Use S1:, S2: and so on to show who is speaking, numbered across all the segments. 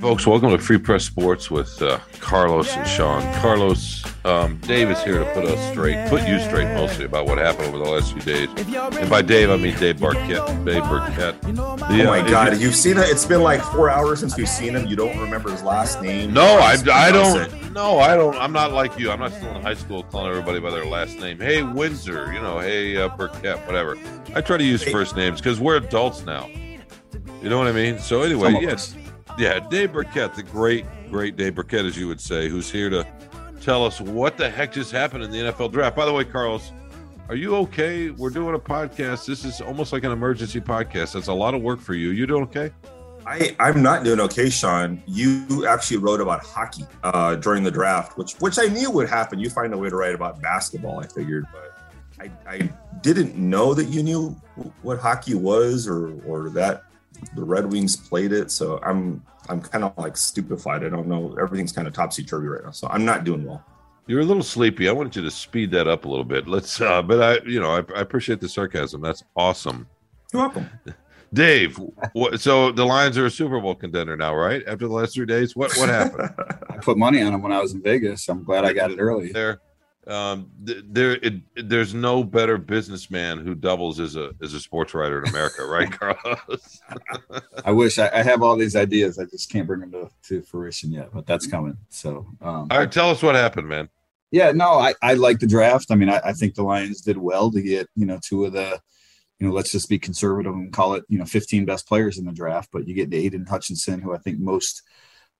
S1: Folks, welcome to Free Press Sports with uh, Carlos and Shawn. Carlos, um, Dave is here to put us straight, put you straight mostly about what happened over the last few days. And by Dave, I mean Dave Barquette. Dave.
S2: The, oh my God, you've seen it. It's been like four hours since we've seen him. You don't remember his last name?
S1: No, I, I don't. No, I don't. I'm not like you. I'm not still in high school calling everybody by their last name. Hey, Windsor. You know, hey, uh, Birkett, whatever. I try to use hey. first names because we're adults now. You know what I mean? So anyway, yes. Yeah, Dave Birkett, the great, great Dave Birkett, as you would say, who's here to tell us what the heck just happened in the NFL draft. By the way, Carlos, are you okay? We're doing a podcast. This is almost like an emergency podcast. That's a lot of work for you. You doing okay?
S2: I, I'm not doing okay, Shawn. You actually wrote about hockey uh, during the draft, which which I knew would happen. You find a way to write about basketball, I figured, but I, I didn't know that you knew what hockey was or or that the Red Wings played it. So I'm I'm kind of like stupefied. I don't know. Everything's kind of topsy turvy right now. So I'm not doing well.
S1: You're a little sleepy. I wanted you to speed that up a little bit. Let's, uh, but I, you know, I, I appreciate the sarcasm. That's awesome.
S2: You're welcome.
S1: Dave, what, so the Lions are a Super Bowl contender now, right? After the last three days, what what happened?
S3: I put money on them when I was in Vegas. I'm glad I got it early.
S1: There, um, there, it, there's no better businessman who doubles as a as a sports writer in America, right, Carlos?
S3: I wish I, I, have all these ideas. I just can't bring them to, to fruition yet, but that's coming. So,
S1: um, all right, tell us what happened, man.
S3: Yeah, no, I, I like the draft. I mean, I, I think the Lions did well to get you know two of the you know, let's just be conservative and call it, you know, 15 best players in the draft. But you get Aidan Hutchinson, who I think most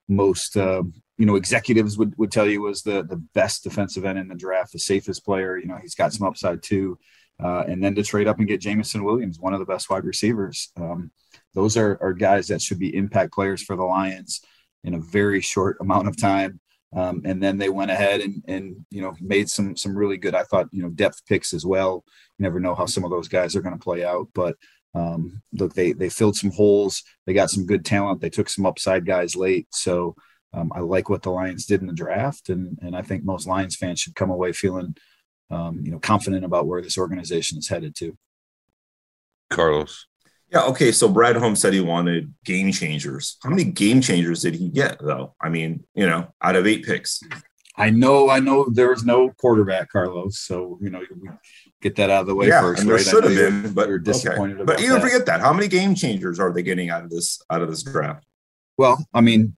S3: most uh, you know executives would, would tell you was the the best defensive end in the draft, the safest player. You know, he's got some upside too. Uh, and then to trade up and get Jameson Williams, one of the best wide receivers. Um, those are, are guys that should be impact players for the Lions in a very short amount of time. Um, and then they went ahead and, and you know made some some really good I thought you know depth picks as well. You never know how some of those guys are going to play out, but um, look they they filled some holes. They got some good talent. They took some upside guys late. So um, I like what the Lions did in the draft, and and I think most Lions fans should come away feeling um, you know confident about where this organization is headed to.
S1: Carlos.
S2: Yeah. Okay. So Brad Holmes said he wanted game changers. How many game changers did he get, though? I mean, you know, out of eight picks.
S3: I know, I know there was no quarterback, Carlos. So, you know, we get that out of the way
S2: yeah,
S3: first.
S2: And there right? should have been, but you're disappointed okay. But even that. forget that. How many game changers are they getting out of this out of this draft?
S3: Well, I mean,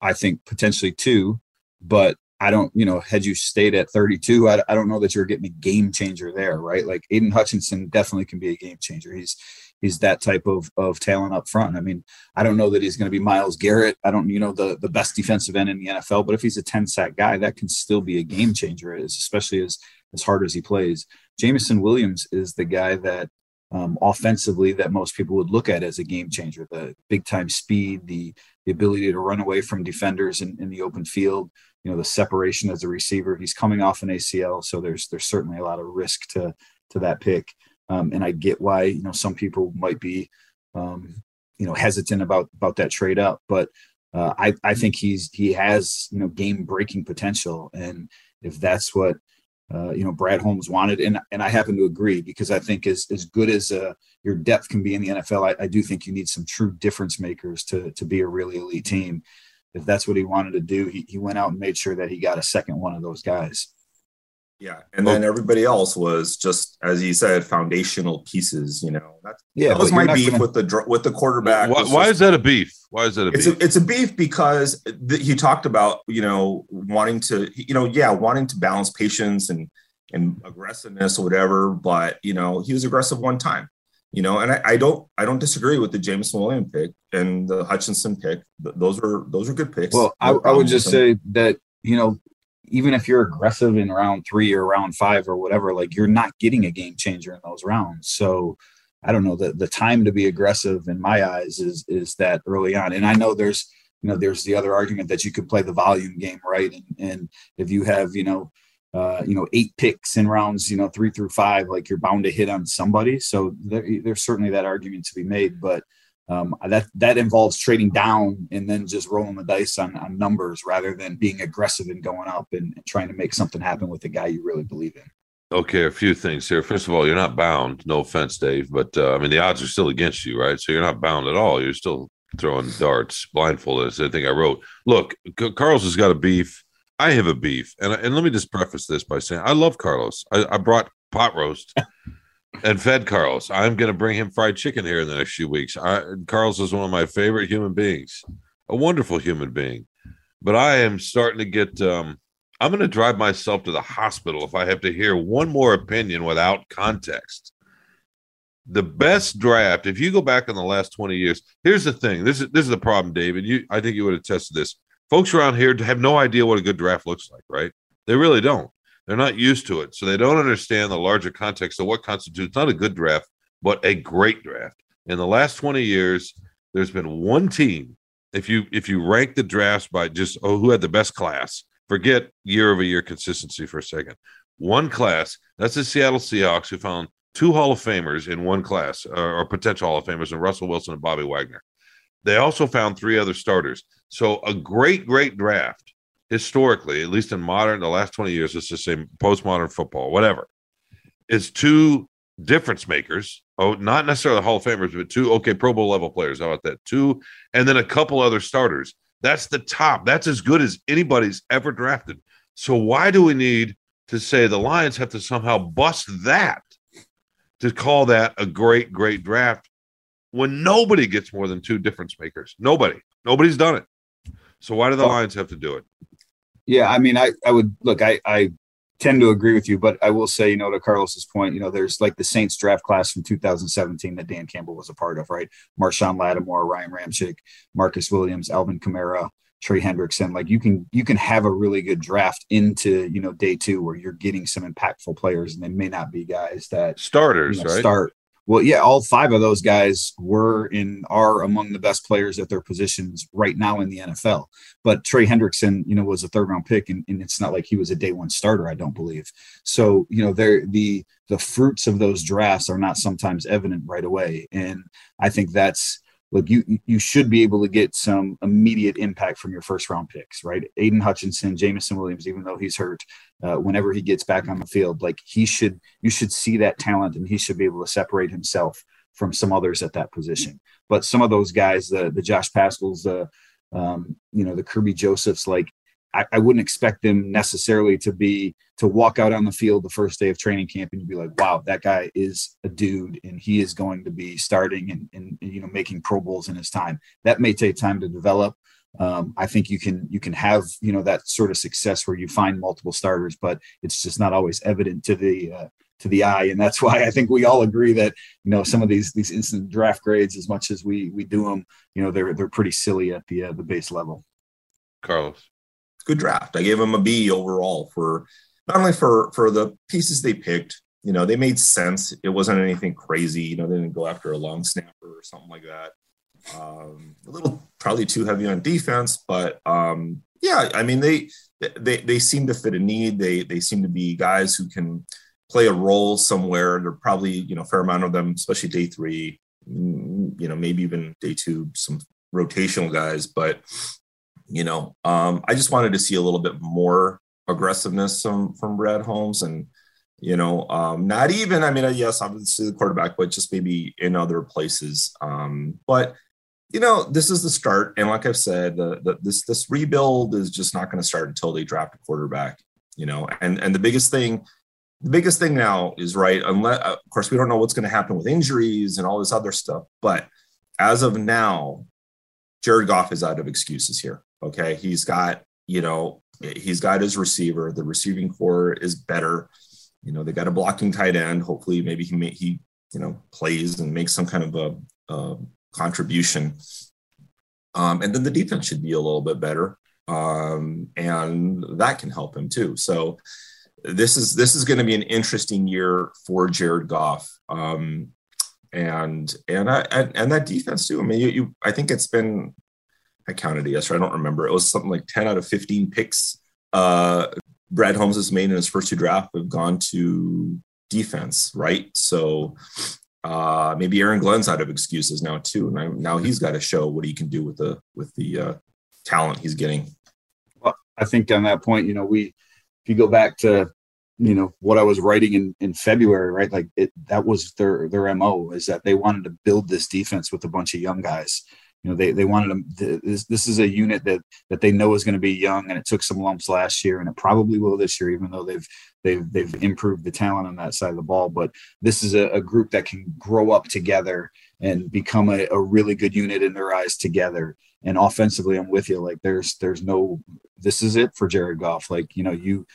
S3: I think potentially two, but I don't, you know, had you stayed at 32, I, I don't know that you're getting a game changer there, right? Like Aidan Hutchinson definitely can be a game changer. He's he's that type of of talent up front. I mean, I don't know that he's going to be Myles Garrett. I don't, you know, the the best defensive end in the NFL, but if he's a 10 sack guy, that can still be a game changer, especially as as hard as he plays. Jameson Williams is the guy that um, offensively that most people would look at as a game changer. The big time speed, the the ability to run away from defenders in, in the open field. You know, the separation as a receiver. He's coming off an ACL, so there's there's certainly a lot of risk to to that pick. Um, and I get why you know some people might be um, you know hesitant about about that trade up, but uh, I I think he's he has you know game breaking potential, and if that's what uh, you know Brad Holmes wanted, and and I happen to agree because I think as as good as uh, your depth can be in the NFL, I, I do think you need some true difference makers to to be a really elite team. If that's what he wanted to do, he, he went out and made sure that he got a second one of those guys.
S2: Yeah, and then everybody else was just, as you said, foundational pieces. You know, that's yeah. That was my beef gonna... with the with the quarterback.
S1: Why, why
S2: just,
S1: is that a beef? Why is that a
S2: beef? It's a, it's a beef because th- he talked about you know wanting to you know yeah wanting to balance patience and and aggressiveness or whatever, but you know he was aggressive one time. You know, and I, I don't I don't disagree with the Jameson Williams pick and the Hutchinson pick. Those are those are good picks.
S3: Well, I, I would just say that you know even if you're aggressive in round three or round five or whatever, like you're not getting a game changer in those rounds. So I don't know the the time to be aggressive in my eyes is is that early on. And I know there's you know there's the other argument that you could play the volume game, right? And and if you have you know uh, you know eight picks in rounds you know three through five, like you're bound to hit on somebody. So there, there's certainly that argument to be made, but um, that that involves trading down and then just rolling the dice on, on numbers rather than being aggressive and going up and, and trying to make something happen with the guy you really believe in.
S1: Okay, a few things here. First of all, you're not bound. No offense, Dave, but uh, I mean the odds are still against you, right? So you're not bound at all. You're still throwing darts blindfolded. That's the thing I wrote. Look, Carlos has got a beef. I have a beef, and and let me just preface this by saying I love Carlos. I, I brought pot roast and fed Carlos. I'm going to bring him fried chicken here in the next few weeks. I, Carlos is one of my favorite human beings, a wonderful human being. But I am starting to get. Um, I'm going to drive myself to the hospital if I have to hear one more opinion without context. The best draft, if you go back in the last 20 years, here's the thing. This is this is the problem, David. You I think you would attest to this. Folks around here have no idea what a good draft looks like, right? They really don't. They're not used to it. So they don't understand the larger context of what constitutes not a good draft, but a great draft. In the last 20 years, there's been one team. If you if you rank the drafts by just oh who had the best class, forget year over year consistency for a second. One class, that's the Seattle Seahawks who found two Hall of Famers in one class, or, or potential Hall of Famers, and Russell Wilson and Bobby Wagner. They also found three other starters. So a great, great draft historically, at least in modern, the last 20 years, let's just say postmodern football, whatever, is two difference makers. Oh, not necessarily Hall of Famers, but two, okay, Pro Bowl level players. How about that? Two, and then a couple other starters. That's the top. That's as good as anybody's ever drafted. So why do we need to say the Lions have to somehow bust that to call that a great, great draft when nobody gets more than two difference makers? Nobody. Nobody's done it. So why do the Lions have to do it?
S3: Yeah, I mean, I, I would look, I, I tend to agree with you, but I will say, you know, to Carlos's point, you know, there's like the Saints draft class from 2017 that Dan Campbell was a part of, right? Marshon Lattimore, Ryan Ramczyk, Marcus Williams, Alvin Kamara, Trey Hendrickson. Like you can you can have a really good draft into you know day two where you're getting some impactful players, and they may not be guys that
S1: starters
S3: you know,
S1: right?
S3: start well, yeah, all five of those guys were in are among the best players at their positions right now in the NFL. But Trey Hendrickson, you know, was a third round pick, and, and it's not like he was a day one starter. I don't believe. So, you know, there the the fruits of those drafts are not sometimes evident right away, and I think that's look, you you should be able to get some immediate impact from your first round picks, right? Aidan Hutchinson, Jameson Williams, even though he's hurt, uh, whenever he gets back on the field, like he should, you should see that talent, and he should be able to separate himself from some others at that position. But some of those guys, the the Josh Paschals, the um, you know, the Kerby Josephs, like I, I, wouldn't expect them necessarily to be to walk out on the field the first day of training camp and be like, wow, that guy is a dude and he is going to be starting and, and you know making Pro Bowls in his time. That may take time to develop. Um, I think you can you can have you know that sort of success where you find multiple starters, but it's just not always evident to the uh, to the eye, and that's why I think we all agree that you know some of these these instant draft grades, as much as we we do them, you know they're they're pretty silly at the uh, the base level.
S1: Carlos
S2: good draft. I gave them a B overall for not only for for the pieces they picked. You know, they made sense. It wasn't anything crazy. You know, they didn't go after a long snapper or something like that. Um, a little probably too heavy on defense, but um, yeah, I mean they they they seem to fit a need. They they seem to be guys who can play a role somewhere. There are probably you know fair amount of them, especially day three. Mm, you know, maybe even day two, some rotational guys, but you know, um, I just wanted to see a little bit more aggressiveness from from Brad Holmes, and you know, um, not even. I mean, yes, obviously the quarterback, but just maybe in other places. Um, but you know, this is the start, and like I've said, the, the, this this rebuild is just not going to start until they draft a quarterback. You know, and and the biggest thing the biggest thing now is right unless of course we don't know what's going to happen with injuries and all this other stuff but as of now jared goff is out of excuses here Okay. He's got, you know, he's got his receiver. The receiving corps is better. You know, they got a blocking tight end. Hopefully, maybe he may, he, you know, plays and makes some kind of a, a contribution. Um, and then the defense should be a little bit better. Um, and that can help him too. So this is this is going to be an interesting year for Jared Goff. Um, and and I, and, and that defense too. I mean, you, you I think it's been I counted it yesterday. I don't remember. It was something like 10 out of 15 picks uh, Brad Holmes has made in his first two drafts have gone to defense, right? So uh, maybe Aaron Glenn's out of excuses now too, and now he's got to show what he can do with the with the uh, talent he's getting.
S3: Well, I think on that point, you know, we if you go back to you know what I was writing in in February, right? Like it, that was their their mo is that they wanted to build this defense with a bunch of young guys you know they they wanted them. This this is a unit that that they know is going to be young, and it took some lumps last year, and it probably will this year, even though they've they've they've improved the talent on that side of the ball. But this is a, a group that can grow up together and become a, a really good unit in their eyes together. And offensively, I'm with you. Like there's there's no this is it for Jared Goff. Like you know you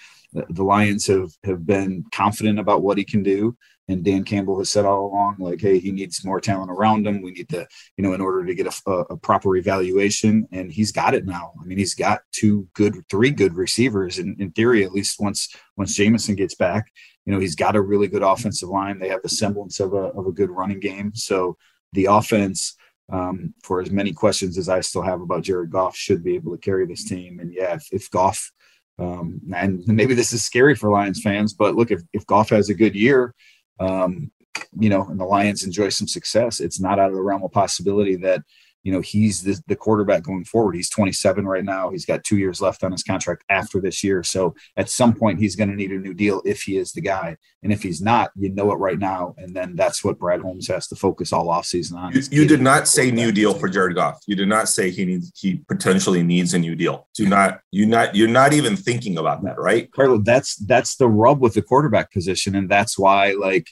S3: the Lions have have been confident about what he can do. And Dan Campbell has said all along, like, hey, he needs more talent around him. We need to, you know, in order to get a, a proper evaluation. And he's got it now. I mean, he's got two good, three good receivers in, in theory, at least once once Jameson gets back. You know, he's got a really good offensive line. They have the semblance of a of a good running game. So the offense, um, for as many questions as I still have about Jared Goff, should be able to carry this team. And yeah, if, if Goff um, and maybe this is scary for Lions fans, but look, if, if Goff has a good year, um, you know, and the Lions enjoy some success, it's not out of the realm of possibility that you know he's the, the quarterback going forward. He's 27 right now. He's got two years left on his contract after this year. So at some point he's going to need a new deal if he is the guy. And if he's not you know it right now. And then that's what brad holmes has to focus all offseason on
S2: you, you did not say new deal for jared goff. You did not say he needs he potentially needs a new deal. Do not you not you're not even thinking about that right?
S3: Carlo that's that's the rub with the quarterback position. And that's why like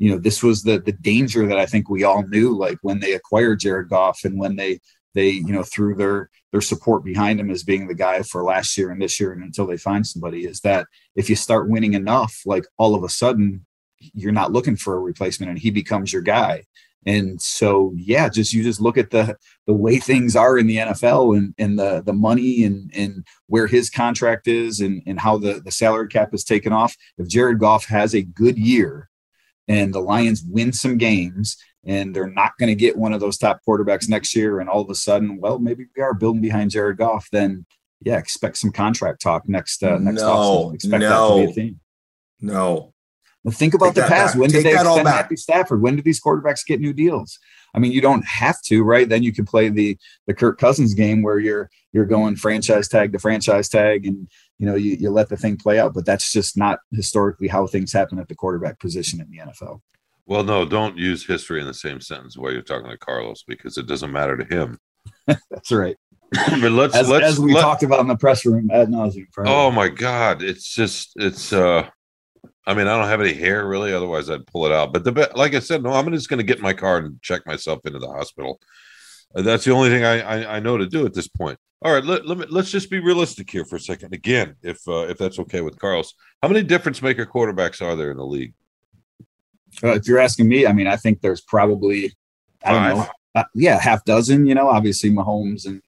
S3: you know, this was the the danger that I think we all knew, like when they acquired Jared Goff and when they they you know threw their their support behind him as being the guy for last year and this year and until they find somebody is that if you start winning enough, like all of a sudden you're not looking for a replacement and he becomes your guy. And so yeah, just you just look at the the way things are in the NFL and and the the money and and where his contract is and and how the the salary cap is taken off. If Jared Goff has a good year and the Lions win some games and they're not going to get one of those top quarterbacks next year, and all of a sudden, well, maybe we are building behind Jared Goff, then yeah, expect some contract talk next uh, next no, offseason. Expect no, that to be a theme.
S2: No.
S3: Well, think about take the past. Back. When take did they extend Matthew Stafford? When did these quarterbacks get new deals? I mean, you don't have to, right? Then you can play the the Kirk Cousins game where you're you're going franchise tag to franchise tag, and you know you, you let the thing play out. But that's just not historically how things happen at the quarterback position in the NFL.
S1: Well, no, don't use history in the same sentence while you're talking to Carlos because it doesn't matter to him.
S3: that's right.
S1: but let's
S3: as,
S1: let's
S3: as we
S1: let,
S3: talked about in the press room ad nauseum.
S1: Oh my God, it's just it's uh I mean, I don't have any hair really, otherwise I'd pull it out. But the like I said, no, I'm just going to get in my car and check myself into the hospital. Uh, that's the only thing I, I, I know to do at this point. All right, let, let me, let's just be realistic here for a second. Again, if uh, if that's okay with Carlos, how many difference maker quarterbacks are there in the league?
S3: Uh, if you're asking me, I mean, I think there's probably I don't know, uh, yeah, half dozen. You know, obviously Mahomes and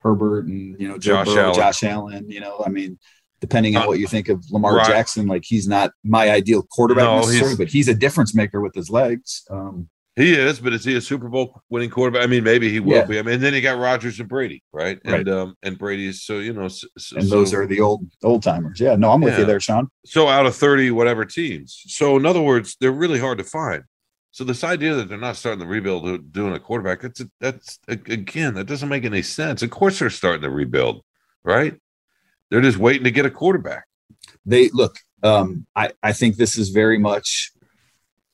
S3: Herbert and you know Joe Josh Burrow, Allen. Josh Allen. You know, I mean, depending on uh, what you think of Lamar right. Jackson. Like he's not my ideal quarterback no, necessarily, but he's a difference maker with his legs. Um,
S1: he is, but is he a Super Bowl winning quarterback? I mean, maybe he will yeah. be. I mean, and then he got Rodgers and Brady, right? And right. um and Brady's so you know, so,
S3: and those so, are the old old timers. Yeah, no, I'm with yeah. you there, Shawn.
S1: So out of thirty whatever teams, so in other words, they're really hard to find. So this idea that they're not starting the rebuild doing a quarterback, that's that's again, that doesn't make any sense. Of course, they're starting to rebuild, right? They're just waiting to get a quarterback.
S3: They look. Um, I I think this is very much,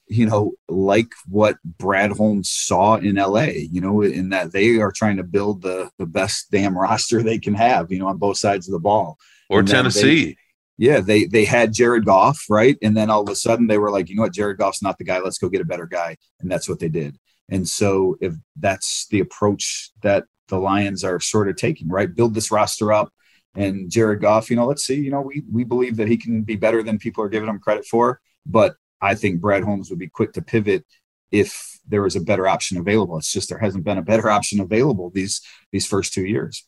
S3: you know, like what Brad Holmes saw in L.A. You know, in that they are trying to build the the best damn roster they can have. You know, on both sides of the ball.
S1: Or and Tennessee.
S3: They, yeah, they they had Jared Goff, right? And then all of a sudden they were like, you know what, Jared Goff's not the guy. Let's go get a better guy, and that's what they did. And so if that's the approach that the Lions are sort of taking, right? Build this roster up, and Jared Goff, you know, let's see, you know, we we believe that he can be better than people are giving him credit for, but I think Brad Holmes would be quick to pivot if there was a better option available. It's just there hasn't been a better option available these these first two years.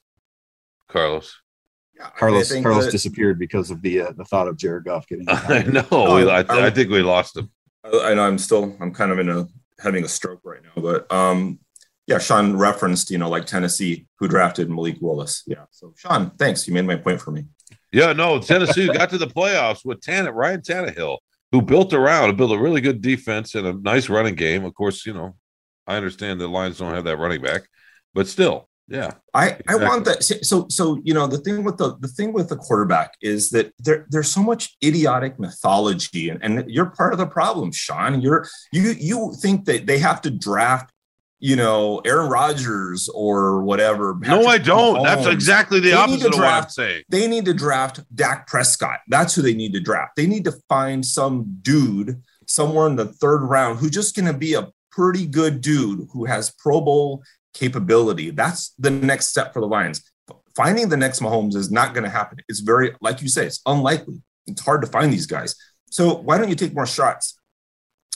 S1: Carlos.
S3: Yeah, Carlos Carlos that, disappeared because of the uh, the thought of Jared Goff getting.
S1: I know. we, I, I, I, think we lost him.
S2: I know. I'm still. I'm kind of in a having a stroke right now, but um, yeah, Shawn referenced, you know, like Tennessee, who drafted Malik Willis. Yeah. So, Shawn, thanks. You made my point for me.
S1: Yeah, no, Tennessee got to the playoffs with Tanner, Ryan Tannehill, who built around, built a really good defense and a nice running game. Of course, you know, I understand the Lions don't have that running back, but still, yeah.
S2: I, exactly. I want that. So, so, you know, the thing with the, the thing with the quarterback is that there, there's so much idiotic mythology and, and you're part of the problem, Shawn. You're, you, you think that they have to draft you know, Aaron Rodgers or whatever.
S1: Patrick no, I don't. Mahomes. That's exactly the they opposite of what I'm saying.
S2: They need to draft Dak Prescott. That's who they need to draft. They need to find some dude somewhere in the third round who's just going to be a pretty good dude who has Pro Bowl capability. That's the next step for the Lions. Finding the next Mahomes is not going to happen. It's very, like you say, it's unlikely. It's hard to find these guys. So why don't you take more shots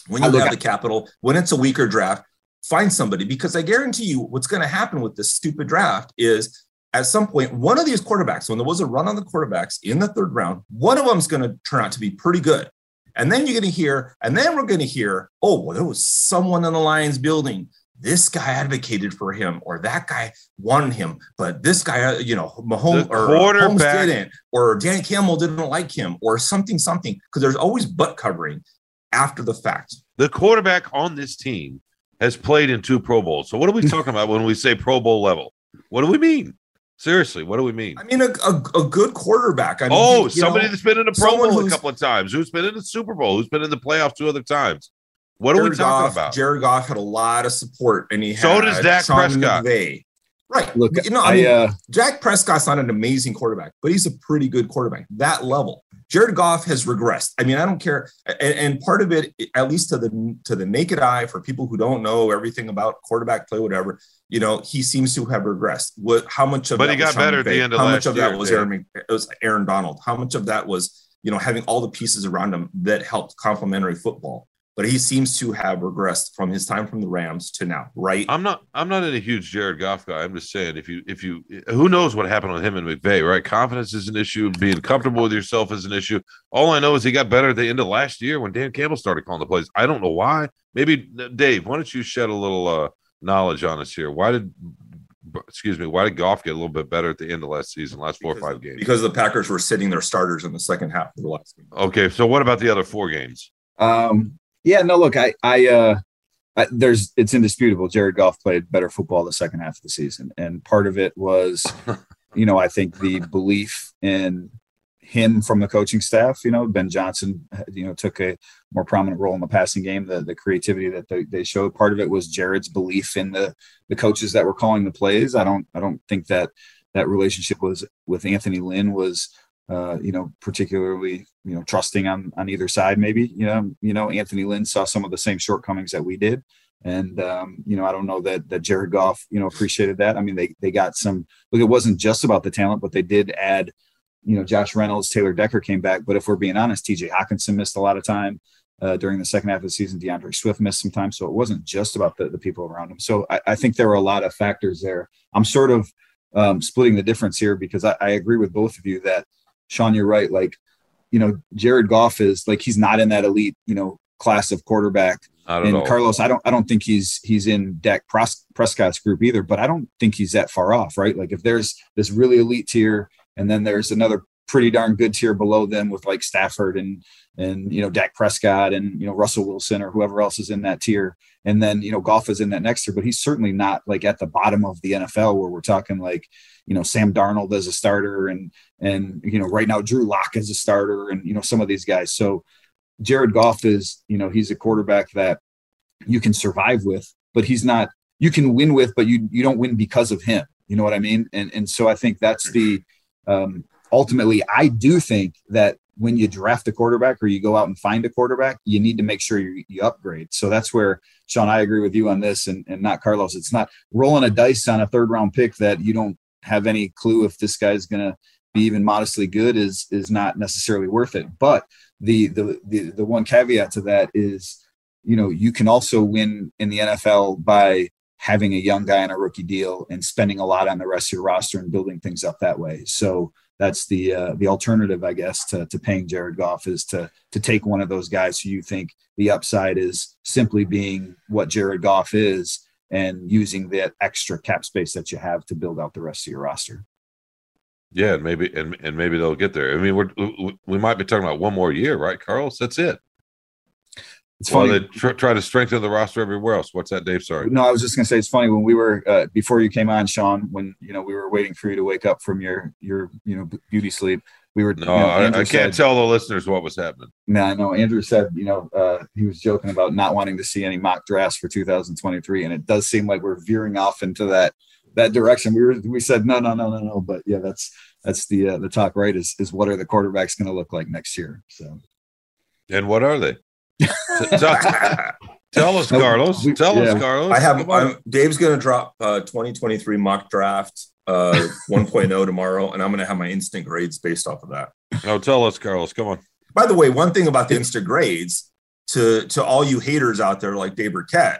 S2: when you have the capital? When it's a weaker draft, find somebody because I guarantee you what's going to happen with this stupid draft is at some point, one of these quarterbacks, when there was a run on the quarterbacks in the third round, one of them is going to turn out to be pretty good. And then you're going to hear, and then we're going to hear, oh, well, there was someone in the Lions building. This guy advocated for him, or that guy wanted him, but this guy, uh, you know, Mahomes or Holmes didn't, or Dan Campbell didn't like him, or something, something. Because there's always butt covering after the fact.
S1: The quarterback on this team has played in two Pro Bowls. So what are we talking about when we say Pro Bowl level? What do we mean? Seriously, what do we mean?
S2: I mean, a, a, a good quarterback. I mean,
S1: oh, somebody know, that's been in a Pro Bowl a couple of times, who's been in the Super Bowl, who's been in the playoffs two other times. What Jared are we talking
S2: Goff,
S1: about?
S2: Jared Goff had a lot of support, and he
S1: so does Dak Shawn Prescott.
S2: McVay. Right. Look, you know, I, I mean, uh, Dak Prescott's not an amazing quarterback, but he's a pretty good quarterback. That level. Jared Goff has regressed. I mean, I don't care, and, and, part of it, at least to the to the naked eye, for people who don't know everything about quarterback play, whatever, you know, he seems to have regressed. What? How much of
S1: but he got better at the end of
S2: How
S1: much
S2: of
S1: year,
S2: that was Aaron? It was Aaron Donald. How much of that was you know having all the pieces around him that helped complementary football? But he seems to have regressed from his time from the Rams to now, right?
S1: I'm not I'm not in a huge Jared Goff guy. I'm just saying if you if you who knows what happened with him and McVay, right? Confidence is an issue, being comfortable with yourself is an issue. All I know is he got better at the end of last year when Dan Campbell started calling the plays. I don't know why. Maybe Dave, why don't you shed a little uh, knowledge on us here? Why did excuse me, why did Goff get a little bit better at the end of last season, last four
S2: because,
S1: or five games?
S2: Because the Packers were sitting their starters in the second half of the last game.
S1: Okay, so what about the other four games?
S3: Um, yeah, no, look, I, I, uh, I, there's, it's indisputable. Jared Goff played better football the second half of the season, and part of it was, you know, I think the belief in him from the coaching staff. You know, Ben Johnson, you know, took a more prominent role in the passing game. The the creativity that they, they showed. Part of it was Jared's belief in the the coaches that were calling the plays. I don't I don't think that that relationship was with Anthony Lynn was uh, you know, particularly, you know, trusting on on either side. Maybe, you know, you know, Anthony Lynn saw some of the same shortcomings that we did, and um, you know, I don't know that that Jared Goff, you know, appreciated that. I mean, they they got some. Look, it wasn't just about the talent, but they did add, you know, Josh Reynolds, Taylor Decker came back. But if we're being honest, T.J. Hockenson missed a lot of time. Uh, during the second half of the season, D'Andre Swift missed some time, so it wasn't just about the, the people around him. So I, I think there were a lot of factors there. I'm sort of um, splitting the difference here because I, I agree with both of you that Shawn, you're right. Like, you know, Jared Goff is like he's not in that elite, you know, class of quarterback. And know. Carlos, I don't, I don't think he's he's in Dak Prescott's group either. But I don't think he's that far off, right? Like, if there's this really elite tier, and then there's another pretty darn good tier below them with like Stafford and and you know Dak Prescott and you know Russell Wilson or whoever else is in that tier. And then you know Goff is in that next tier, but he's certainly not like at the bottom of the NFL where we're talking like you know Sam Darnold as a starter and and you know right now Drew Lock as a starter and you know some of these guys. So Jared Goff is you know he's a quarterback that you can survive with, but he's not you can win with, but you you don't win because of him. You know what I mean? And and so I think that's the um, ultimately I do think that when you draft a quarterback or you go out and find a quarterback, you need to make sure you, you upgrade. So that's where Shawn, I agree with you on this and, and not Carlos. It's not rolling a dice on a third round pick that you don't have any clue if this guy's going to be even modestly good is, is not necessarily worth it. But the, the, the, the one caveat to that is, you know, you can also win in the NFL by having a young guy on a rookie deal and spending a lot on the rest of your roster and building things up that way. So that's the uh, the alternative, I guess, to, to paying Jared Goff is to to take one of those guys who you think the upside is simply being what Jared Goff is and using that extra cap space that you have to build out the rest of your roster.
S1: Yeah, and maybe and and maybe they'll get there. I mean, we're we might be talking about one more year, right, Carlos? That's it. It's funny. Well, they tr- try to strengthen the roster everywhere else. What's that, Dave? Sorry.
S3: No, I was just going to say it's funny when we were uh, before you came on, Shawn. When you know we were waiting for you to wake up from your your you know beauty sleep. we were.
S1: No,
S3: you know,
S1: I, I can't
S3: said-
S1: tell the listeners what was happening.
S3: No, I know. Andrew said, you know, uh, he was joking about not wanting to see any mock drafts for 2023, and it does seem like we're veering off into that that direction. We were we said no, no, no, no, no, but yeah, that's that's the uh, the talk. Right? Is is what are the quarterbacks going to look like next year? So
S1: And what are they? T- tell, tell us, Carlos. Tell
S3: yeah.
S1: us, Carlos.
S2: I have I'm, Dave's going to drop uh, 2023 mock draft uh, 1.0 tomorrow, and I'm going to have my instant grades based off of that.
S1: Oh, tell us, Carlos. Come on.
S2: By the way, one thing about the instant grades to to all you haters out there like Dave Birkett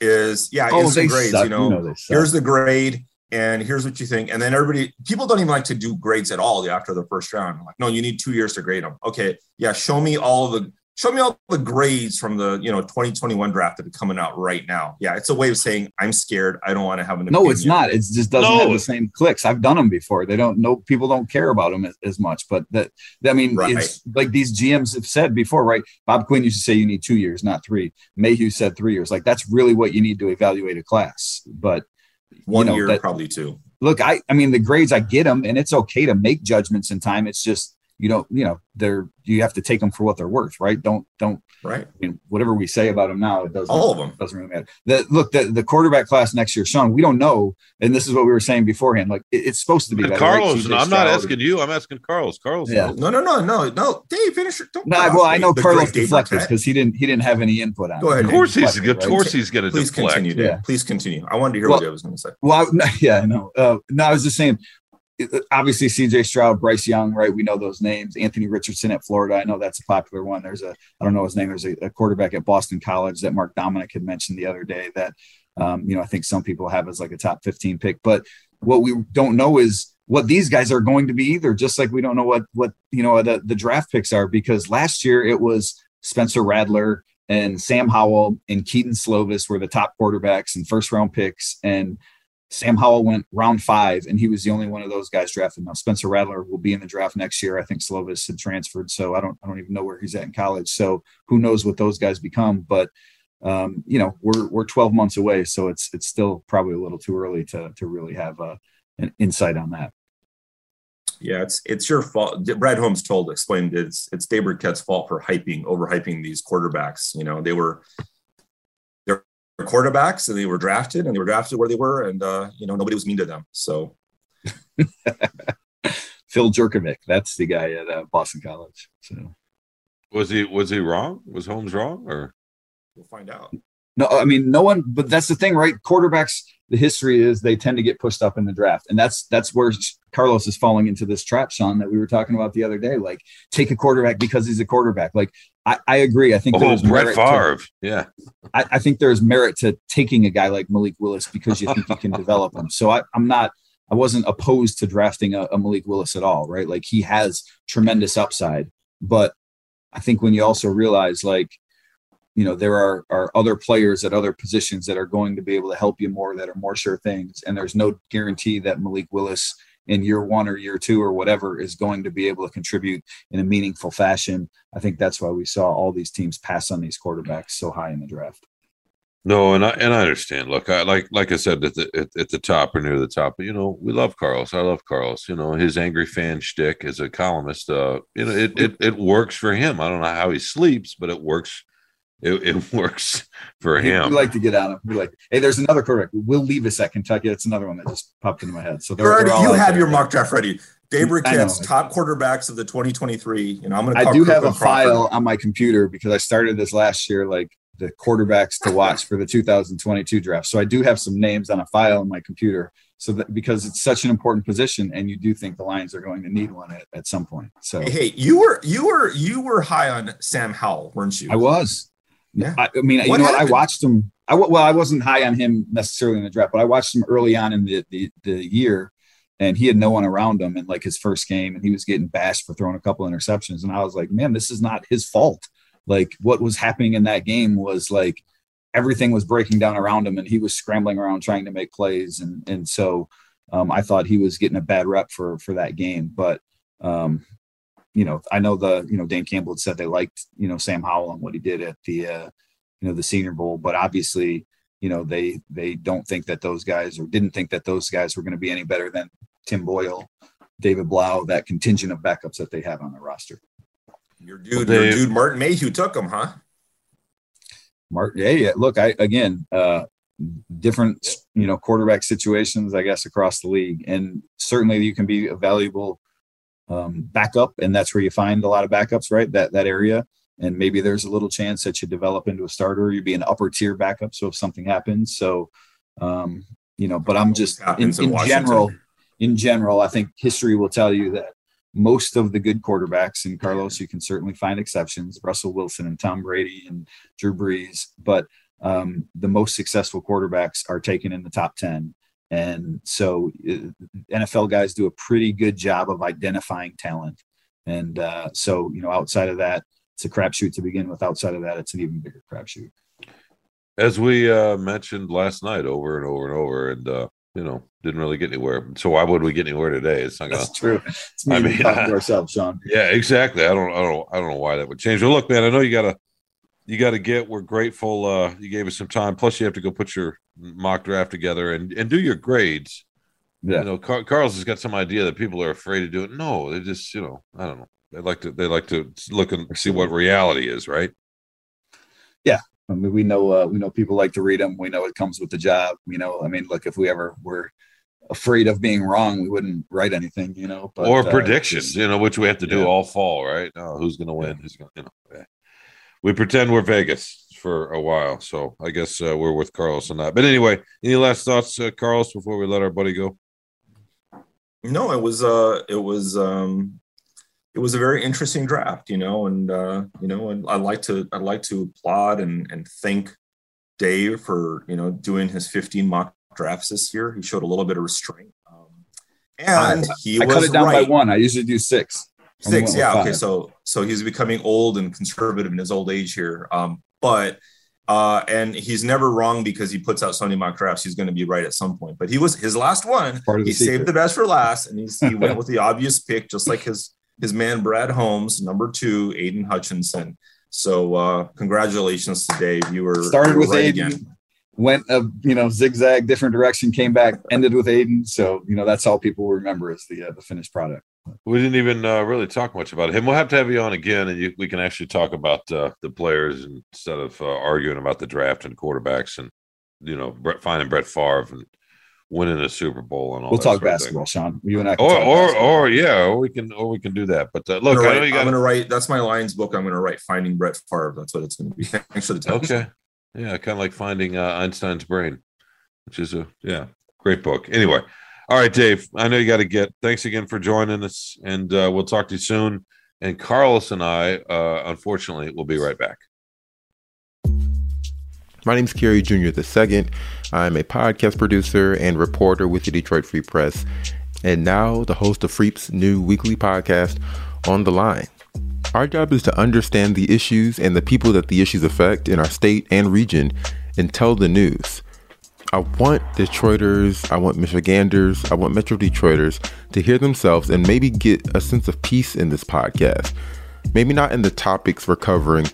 S2: is yeah,
S3: oh,
S2: instant grades.
S3: suck.
S2: You know,
S3: they suck.
S2: here's the grade and here's what you think and then everybody people don't even like to do grades at all after the first round I'm like no you need two years to grade them okay yeah show me all the show me all the grades from the you know 2021 draft that are coming out right now yeah it's a way of saying i'm scared i don't want to have an
S3: no, it's not. It just doesn't
S1: No.
S3: have the same clicks. I've done them before. They don't know. People don't care about them as, as much. But that, I mean,
S2: Right.
S3: it's like these GMs have said before, right? Bob Quinn used to say you need two years, not three. Mayhew said three years. Like that's really what you need to evaluate a class. But
S2: one
S3: you know,
S2: year
S3: that-
S2: probably two
S3: look, I, I mean, the grades I get them, and it's okay to make judgments in time. It's just you don't, you know, they're you have to take them for what they're worth, right? Don't don't.
S2: right
S3: I mean, whatever we say about them now, it doesn't
S2: all of them
S3: doesn't really matter. The, look, the, the quarterback class next year, Shawn, we don't know. And this is what we were saying beforehand. Like it- it's supposed to be better.
S1: Carlos,
S3: CJ
S1: and I'm not
S3: Stroud.
S1: asking you. I'm asking Carlos. Carlos.
S3: Yeah.
S2: no no no no no dave finish it don't
S3: No, well, I know Carlos
S2: great Dave
S3: deflected because he didn't he didn't have any input on
S2: Go
S3: it.
S2: ahead,
S1: Of course he's.
S3: deflected,
S1: Of course he's going to
S2: please
S1: deflect.
S2: continue Dave.
S3: Yeah.
S2: please continue i wanted to hear
S3: Well-
S2: what dave was going to say
S3: Well, no, yeah, I know. Uh, no, I was just saying. Obviously, C.J. Stroud, Bryce Young, right? We know those names. Anthony Richardson at Florida. I know that's a popular one. There's a, I don't know his name. There's a, a quarterback at Boston College that Mark Dominic had mentioned the other day that, um, you know, I think some people have as like a top 15 pick. But what we don't know is what these guys are going to be either. Just like we don't know what what you know the the draft picks are because last year it was Spencer Rattler and Sam Howell and Kedon Slovis were the top quarterbacks and first round picks and Sam Howell went round five, and he was the only one of those guys drafted. Now Spencer Rattler will be in the draft next year. I think Slovis had transferred, so I don't I don't even know where he's at in college. So who knows what those guys become? But um, you know, we're we're 12 months away, so it's it's still probably a little too early to to really have a, an insight on that.
S2: Yeah, it's it's your fault. Brad Holmes told explained it's it's Dave Birkett's fault for hyping, overhyping these quarterbacks. You know, they were quarterbacks and they were drafted and they were drafted where they were, and uh, you know, nobody was mean to them. So
S3: Phil Jurkovec, that's the guy at uh, Boston College. So
S1: Was he? Was he wrong? Was Holmes wrong? Or
S2: we'll find out.
S3: No, I mean no one. But that's the thing, right? Quarterbacks. The history is they tend to get pushed up in the draft, and that's that's where Carlos is falling into this trap, Shawn, that we were talking about the other day. Like, take a quarterback because he's a quarterback. Like, I, I agree. I think
S1: oh,
S3: there's
S1: Brett
S3: merit to-
S1: Favre. yeah.
S3: I, I think there's merit to taking a guy like Malik Willis because you think you can develop him. So I, I'm not. I wasn't opposed to drafting a, a Malik Willis at all, right? Like he has tremendous upside, but I think when you also realize like you know there are are other players at other positions that are going to be able to help you more that are more sure things and there's no guarantee that Malik Willis in year 1 or year 2 or whatever is going to be able to contribute in a meaningful fashion i think that's why we saw all these teams pass on these quarterbacks so high in the draft
S1: No, and I and I understand. Look, I like like I said at the at, at the top or near the top. You know, we love Carlos. I love Carlos. You know, his angry fan shtick as a columnist. Uh, you know, it it, it works for him. I don't know how he sleeps, but it works. It, it works for him.
S3: we like to get out of. we like hey there's another quarterback will leave levis at kentucky that's another one that just popped into my head so
S2: You
S3: they're,
S2: already
S3: they're
S2: you have
S3: there.
S2: your mock draft ready. Dave
S3: I
S2: Birkett's
S3: know.
S2: top quarterbacks of the 2023. You know, I'm going to.
S3: I do have a file on my computer because I started this last year, like the quarterbacks to watch for the 2022 draft. So I do have some names on a file in my computer. So that because it's such an important position, and you do think the Lions are going to need one at, at some point. So
S2: Hey, hey, you were you were you were high on Sam Howell, weren't you?
S3: I was.
S2: Yeah.
S3: I, I mean,
S2: What
S3: you know what? I watched him. I well, I wasn't high on him necessarily in the draft, but I watched him early on in the the, the year, and he had no one around him in like his first game, and he was getting bashed for throwing a couple interceptions, and I was like, man, this is not his fault. Like what was happening in that game was like everything was breaking down around him, and he was scrambling around trying to make plays, and and so um, I thought he was getting a bad rep for for that game, but. Um, you know, I know the, you know, Dan Campbell had said they liked, you know, Sam Howell and what he did at the, uh, you know, the Senior Bowl, but obviously, you know, they they don't think that those guys or didn't think that those guys were going to be any better than Tim Boyle David Blough, that contingent of backups that they have on the roster.
S2: Your dude, your dude, Martin Mayhew took him, huh?
S3: Martin, yeah, yeah. Look, I again, uh, different you know quarterback situations, I guess, across the league, and certainly you can be a valuable um, backup, and that's where you find a lot of backups, right? That that area, and maybe there's a little chance that you develop into a starter. You'd be an upper tier backup, so if something happens, so um, you know. But I'm just in, in, in general, in general, I think history will tell you that most of the good quarterbacks, and Carlos, you can certainly find exceptions, Russell Wilson and Tom Brady and Drew Brees, but um, the most successful quarterbacks are taken in the top 10. And so uh, NFL guys do a pretty good job of identifying talent. And uh, so, you know, outside of that, it's a crapshoot to begin with. Outside of that, it's an even bigger crapshoot.
S1: As we uh, mentioned last night over and over and over, and uh, you know, didn't really get anywhere. So why would we get anywhere today? It's not gonna.
S3: That's true. It's I mean, talking to ourselves, Shawn.
S1: Yeah, exactly. I don't, I don't, I don't know why that would change. Well, look, man, I know you gotta, you gotta get. We're grateful. Uh, you gave us some time. Plus, you have to go put your mock draft together and and do your grades. Yeah. You know, Car- Carl's has got some idea that people are afraid to do it. No, they just, you know, I don't know. They like to, they like to look and see what reality is, right?
S3: Yeah, I mean, we know uh, we know people like to read them. We know it comes with the job. You know, I mean, look, if we ever were afraid of being wrong, we wouldn't write anything. You know,
S1: but, or uh, predictions. Just, you know, which we have to do yeah. all fall, right? Oh, who's going to win? Who's going? to, You know, we pretend we're Vegas for a while. So I guess uh, we're with Carlos on that. But anyway, any last thoughts, uh, Carlos, before we let our buddy go?
S2: No, it was uh, it was um, it was a very interesting draft, you know, and uh, you know, and I like to I like to applaud and and thank Dave for you know doing his 15 mock drafts this year. He showed a little bit of restraint, um, and I, he I was cut it down right.
S3: by one. I usually do six.
S2: Six, yeah, okay. So so he's becoming old and conservative in his old age here, um, but. Uh, and he's never wrong because he puts out so many mock drafts. He's going to be right at some point. But he was his last one. He saved the best for last, and he's, he went with the obvious pick, just like his his man Brad Holmes, number two, Aidan Hutchinson. So uh, congratulations to Dave. You were
S3: started you were with right Aidan, again. went a you know zigzag different direction, came back, ended with Aidan. So you know that's all people remember is the uh, the finished product.
S1: We didn't even uh, really talk much about him. We'll have to have you on again, and you, we can actually talk about uh, the players instead of uh, arguing about the draft and quarterbacks, and you know, Brett, finding Brett Favre and winning a Super Bowl and all.
S3: We'll talk basketball, Shawn. You and I,
S1: or or, or yeah, or we can or we can do that. But uh, look,
S2: I'm
S1: gonna,
S2: write,
S1: I
S2: know I'm gonna write. That's my Lions book. I'm gonna write Finding Brett Favre. That's what it's gonna be. Thanks for the time.
S1: Okay. Yeah, kind of like finding uh, Einstein's brain, which is a yeah great book. Anyway, all right, Dave. I know you got to get. Thanks again for joining us, and uh, we'll talk to you soon. And Carlos and I, uh, unfortunately, will be right back.
S4: My name is Kerry Jr. II. I'm a podcast producer and reporter with the Detroit Free Press, and now the host of Freep's new weekly podcast, On the Line. Our job is to understand the issues and the people that the issues affect in our state and region and tell the news. I want Detroiters, I want Michiganders, I want Metro Detroiters to hear themselves and maybe get a sense of peace in this podcast. Maybe not in the topics we're covering,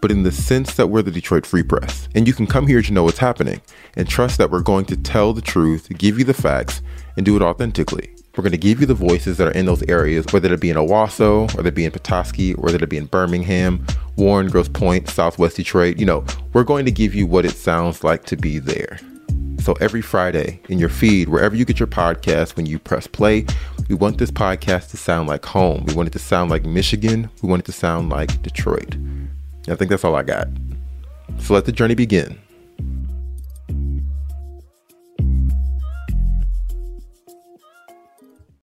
S4: but in the sense that we're the Detroit Free Press. And you can come here to know what's happening and trust that we're going to tell the truth, give you the facts, and do it authentically. We're going to give you the voices that are in those areas, whether it be in Owosso, or they be in Petoskey, or whether it be in Birmingham, Warren, Grosse Pointe, Southwest Detroit. You know, we're going to give you what it sounds like to be there. So every Friday in your feed, wherever you get your podcast, when you press play, we want this podcast to sound like home. We want it to sound like Michigan. We want it to sound like Detroit. I think that's all I got. So let the journey begin.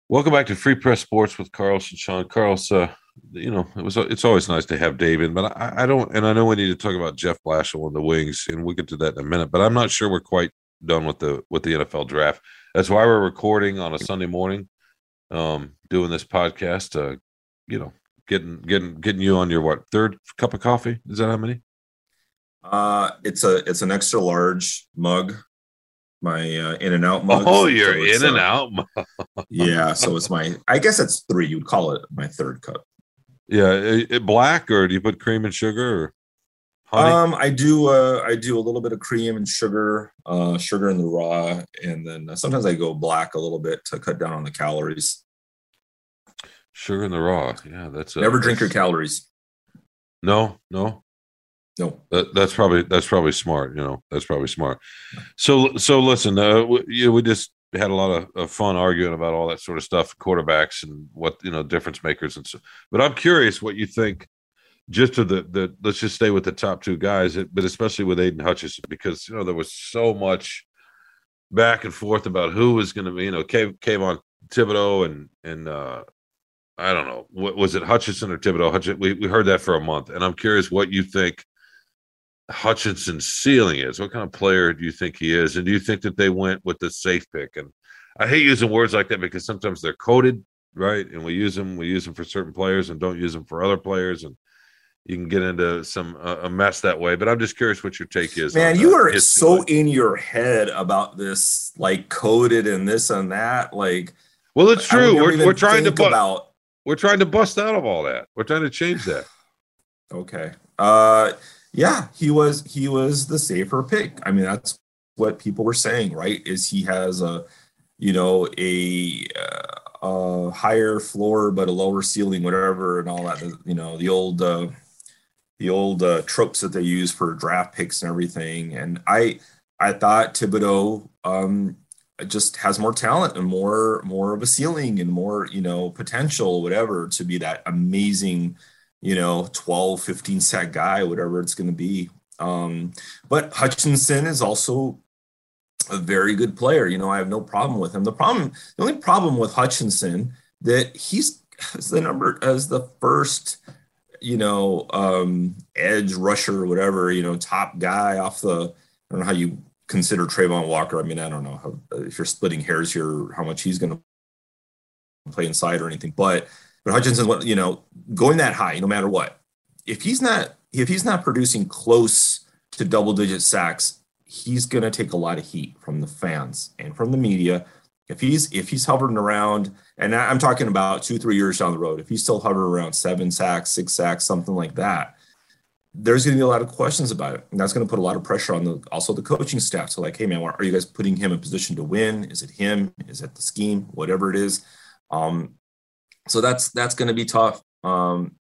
S1: Welcome back to Free Press Sports with Carlos and Shawn. Carlos, uh, you know, it was it's always nice to have David, but I, I, don't, and I know we need to talk about Jeff Blashill and the Wings, and we'll get to that in a minute. But I'm not sure we're quite done with the with the NFL draft. That's why we're recording on a Sunday morning, um, doing this podcast. Uh, you know, getting getting getting you on your what third cup of coffee? Is that how many?
S2: Uh, it's a it's an extra large mug. My uh, in and out mug.
S1: Oh, you're so in and uh, out.
S2: yeah, so it's my. I guess it's three. You'd call it my third cup.
S1: Yeah, it, it black or do you put cream and sugar or? Honey?
S2: Um, I do. Uh, I do a little bit of cream and sugar, uh, sugar in the raw, and then uh, sometimes I go black a little bit to cut down on the calories.
S1: Sugar in the raw. Yeah, that's a,
S2: Never drink your calories.
S1: No, no.
S2: No.
S1: That, that's probably that's probably smart. You know, that's probably smart. So so listen, uh, we, you know, we just had a lot of, of fun arguing about all that sort of stuff, quarterbacks and what you know difference makers and so. But I'm curious what you think. Just to the the let's just stay with the top two guys, but especially with Aidan Hutchinson because you know there was so much back and forth about who was going to be. You know, Kay, Kayvon Thibodeaux and and uh, I don't know, what was it Hutchinson or Thibodeaux? Hutchinson, we, we heard that for a month, and I'm curious what you think Hutchinson's ceiling is. What kind of player do you think he is? And do you think that they went with the safe pick? And I hate using words like that because sometimes they're coded, right? And we use them, we use them for certain players and don't use them for other players. And you can get into some uh, a mess that way. But I'm just curious what your take is.
S2: Man,
S1: on,
S2: you are so
S1: ceiling.
S2: in your head about this, like coded and this and that. Like,
S1: well. It's true. We're, we're trying to bu-
S2: about.
S1: we're trying to bust out of all that. We're trying to change that.
S2: Okay. Uh, yeah, he was he was the safer pick. I mean, that's what people were saying, right? Is he has a, you know, a, uh, a higher floor but a lower ceiling, whatever, and all that. You know, the old uh, the old uh, tropes that they use for draft picks and everything. And I I thought Thibodeaux um, just has more talent and more more of a ceiling and more you know potential, whatever, to be that amazing you know 12 15 sack guy whatever it's going to be um but hutchinson is also a very good player you know i have no problem with him the problem the only problem with hutchinson that he's as the number as the first you know um edge rusher whatever you know top guy off the i don't know how you consider Travon Walker. I mean, I don't know how, if you're splitting hairs here, how much he's going to play inside or anything, but but Hutchinson's what you know, going that high, no matter what. If he's not if he's not producing close to double digit sacks, he's going to take a lot of heat from the fans and from the media. If he's if he's hovering around, and I'm talking about two three years down the road, if he's still hovering around seven sacks, six sacks, something like that, there's going to be a lot of questions about it, and that's going to put a lot of pressure on the also the coaching staff. So like, hey man, are you guys putting him in position to win? Is it him? Is it the scheme? Whatever it is. Um, so that's that's going to be tough. Um,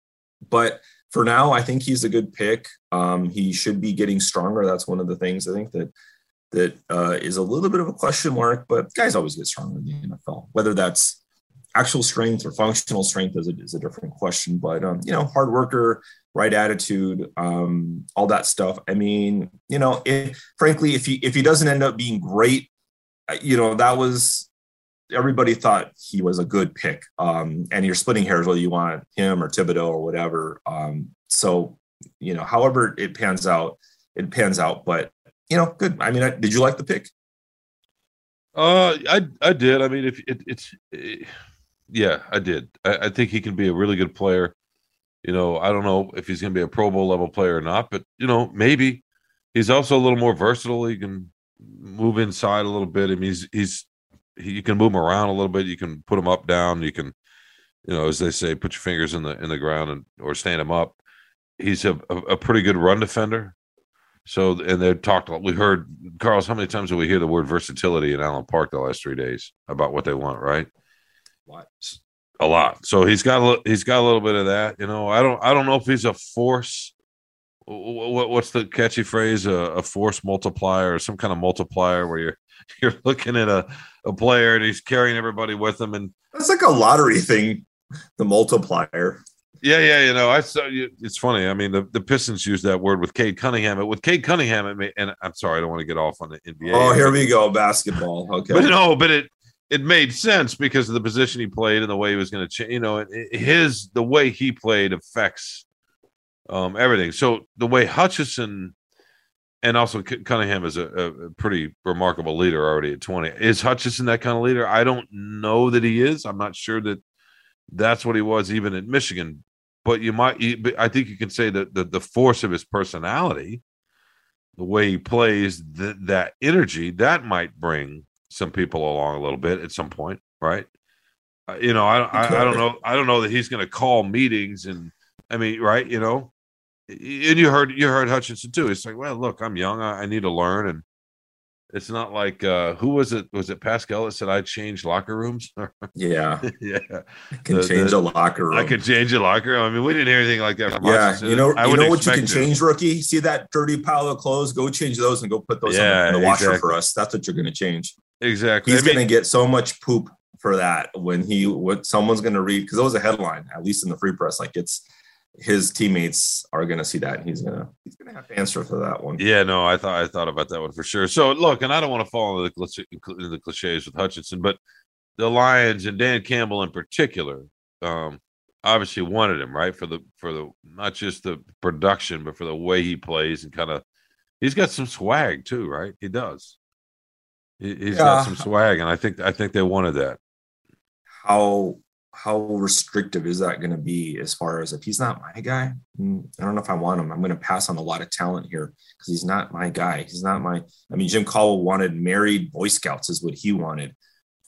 S2: but for now, I think he's a good pick. Um, he should be getting stronger. That's one of the things I think that that uh, is a little bit of a question mark. But guys always get stronger in the NFL. Whether that's actual strength or functional strength is a, is a different question. But um, you know, hard worker, right attitude, um, all that stuff. I mean, you know, frankly, if he if he doesn't end up being great, uh, you know, that was everybody thought he was a good pick. Um, and you're splitting hairs whether you want him or Thibodeaux or whatever. Um, so, you know, however it pans out, it pans out. But, you know, good. I mean, I, did you like the pick?
S1: Uh, I I did. I mean, if it, it's, eh, yeah, I did. I, I think he can be a really good player. You know, I don't know if he's going to be a Pro Bowl level player or not, but you know, maybe he's also a little more versatile. He can move inside a little bit. I mean, he's he's he, you can move them around a little bit. You can put them up, down. You can, you know, as they say, put your fingers in the in the ground and or stand him up. He's a, a, a pretty good run defender. So, and they talked. We heard Carlos. How many times did we hear the word versatility in Allen Park the last three days about what they want? Right,
S2: What?
S1: a lot. So he's got a he's got a little bit of that. You know, I don't I don't know if he's a force. What what's the catchy phrase? A, a force multiplier or some kind of multiplier where you're you're looking at a a player and he's carrying everybody with him and
S2: That's like a lottery thing, the multiplier.
S1: Yeah, yeah, you know, I saw you. It's funny. I mean, the, the Pistons use that word with Cade Cunningham. But with Cade Cunningham, it may, and I'm sorry, I don't want to get off on the NBA.
S2: Oh, here we go. Basketball. Okay.
S1: But no, but it it made sense because of the position he played and the way he was going to change. You know, it- it- his the way he played affects um everything. So the way Hutchinson and also Cunningham is a, a pretty remarkable leader already at 20. Is Hutchinson that kind of leader? I don't know that he is. I'm not sure that that's what he was even at Michigan. But you might, I think you can say that the, the force of his personality, the way he plays, th- that energy, that might bring some people along a little bit at some point, right? Uh, you know, I, I, I don't know, I don't know that he's going to call meetings and, I mean, right? You know, and you heard you heard Hutchinson too. It's like, well, look, I'm young, I, I need to learn, and It's not like uh who was it? Was it Pascal that said I changed locker rooms?
S2: Yeah,
S1: yeah,
S2: I can
S1: The-
S2: change
S1: the-
S2: a locker room.
S1: I could change a locker room. I mean, we didn't hear anything like that from
S2: yeah,
S1: Hutchinson.
S2: you know,
S1: I
S2: you know what you can
S1: it.
S2: change, rookie. See that dirty pile of clothes? Go change those and go put those
S1: Yeah,
S2: in the washer
S1: exactly.
S2: for us. That's what you're going to change.
S1: Exactly.
S2: He's
S1: I mean,
S2: going to get so much poop for that when he what someone's going to read because it was a headline at least in the free press. Like it's his teammates are going to see that and he's going to he's going to have to answer for that one.
S1: Yeah, no, I thought I thought about that one for sure. So look, and I don't want to fall into the, into the cliches with Hutchinson, but the Lions and Dan Campbell in particular, um, obviously wanted him right for the for the not just the production, but for the way he plays and kind of he's got some swag too, right? He does. He, he's got some swag, and I think I think they wanted that.
S2: How how restrictive is that going to be as far as if he's not my guy? mm, I don't know if I want him. I'm going to pass on a lot of talent here because he's not my guy. He's not my. I mean, Jim Caldwell wanted married Boy Scouts is what he wanted.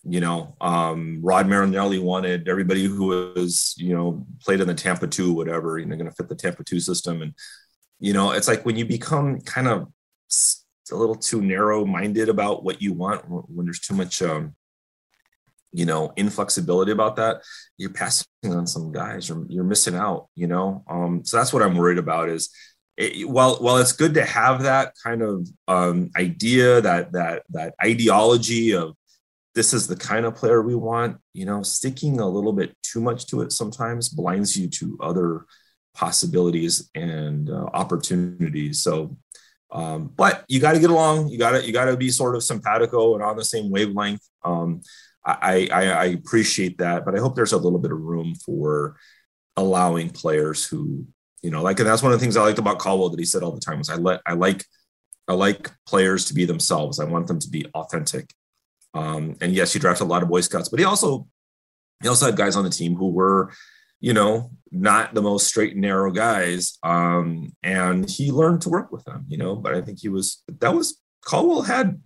S2: You know, um, Rod Marinelli wanted everybody who was you know played in the Tampa two, whatever. You know, going to fit the Tampa two system, and you know, it's like when you become kind of a little too narrow minded about what you want when when there's too much. Um, you know inflexibility about that you're passing on some guys you're, you're missing out you know? Um so that's what i'm worried about is it, while while it's good to have that kind of um idea that that that ideology of this is the kind of player we want you know sticking a little bit too much to it sometimes blinds you to other possibilities and uh, opportunities. So um, but you got to get along you got to you got to be sort of simpatico and on the same wavelength. Um, I, I, I appreciate that, but I hope there's a little bit of room for allowing players who, you know, like, and that's one of the things I liked about Caldwell that he said all the time was I let, I like, I like players to be themselves. I want them to be authentic. Um, and yes, he drafted a lot of Boy Scouts, but he also, he also had guys on the team who were, you know, not the most straight and narrow guys. Um, and he learned to work with them, you know, but I think he was, that was, Caldwell had,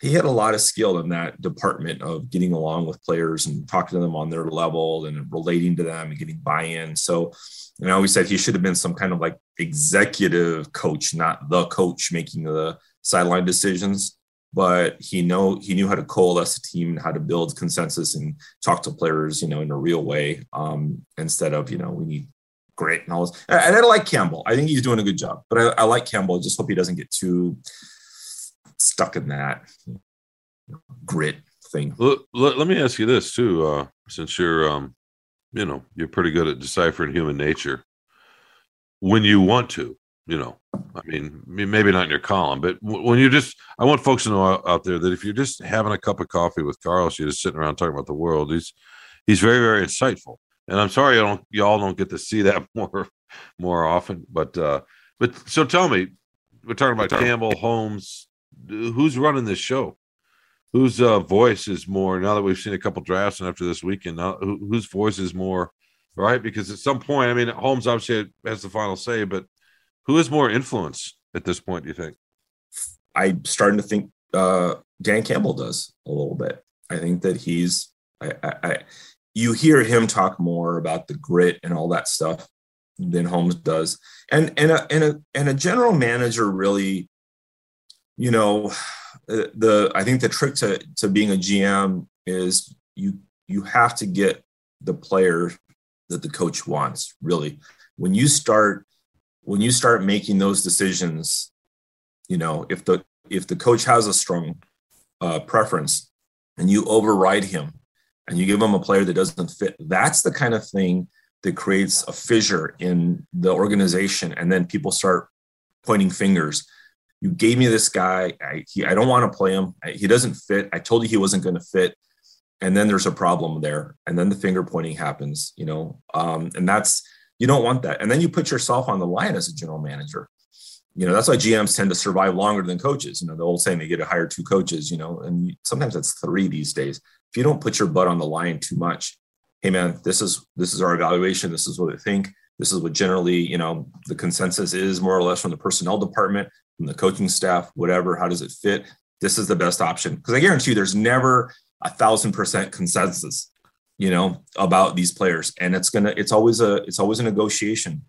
S2: he had a lot of skill in that department of getting along with players and talking to them on their level and relating to them and getting buy-in. So, and I always said he should have been some kind of like executive coach, not the coach making the sideline decisions. But he know he knew how to coalesce a team and how to build consensus and talk to players, you know, in a real way um, instead of you know we need grit and all this. And I like Campbell. I think he's doing a good job. But I, I like Campbell. I just hope he doesn't get too stuck in that grit thing.
S1: Let, let, let me ask you this too, uh, since you're, um, you know, you're pretty good at deciphering human nature. When you want to, you know, I mean, maybe not in your column, but when you just, I want folks to know out, out there that if you're just having a cup of coffee with Carlos, you're just sitting around talking about the world. He's, he's very, very insightful. And I'm sorry, I don't, y'all don't get to see that more, more often. But, uh, but so tell me, we're talking about Campbell, Holmes. Who's running this show? whose uh, voice is more now that we've seen a couple drafts and after this weekend now, who, whose voice is more right because at some point i mean holmes obviously has the final say but who has more influence at this point do you think
S2: I'm starting to think uh, Dan Campbell does a little bit. I think that he's, I, I, I, you hear him talk more about the grit and all that stuff than Holmes does, and and a and a and a general manager really, you know, uh, the I think the trick to to being a GM is you you have to get the player that the coach wants. Really, when you start when you start making those decisions you know if the if the coach has a strong uh, preference and you override him and you give him a player that doesn't fit that's the kind of thing that creates a fissure in the organization and then people start pointing fingers you gave me this guy. I, he, I don't want to play him. I, he doesn't fit. I told you he wasn't going to fit. And then there's a problem there. And then the finger pointing happens you know? Um, and that's you don't want that. And then you put yourself on the line as a general manager. You know that's why gms tend to survive longer than coaches. You know the old saying they get to hire two coaches you know? And sometimes that's three these days. If you don't put your butt on the line too much hey man this is this is our evaluation. This is what i think. This is what generally you know the consensus is more or less from the personnel department from the coaching staff whatever how does it fit this is the best option because i guarantee you there's never a thousand percent consensus you know about these players and it's gonna it's always a it's always a negotiation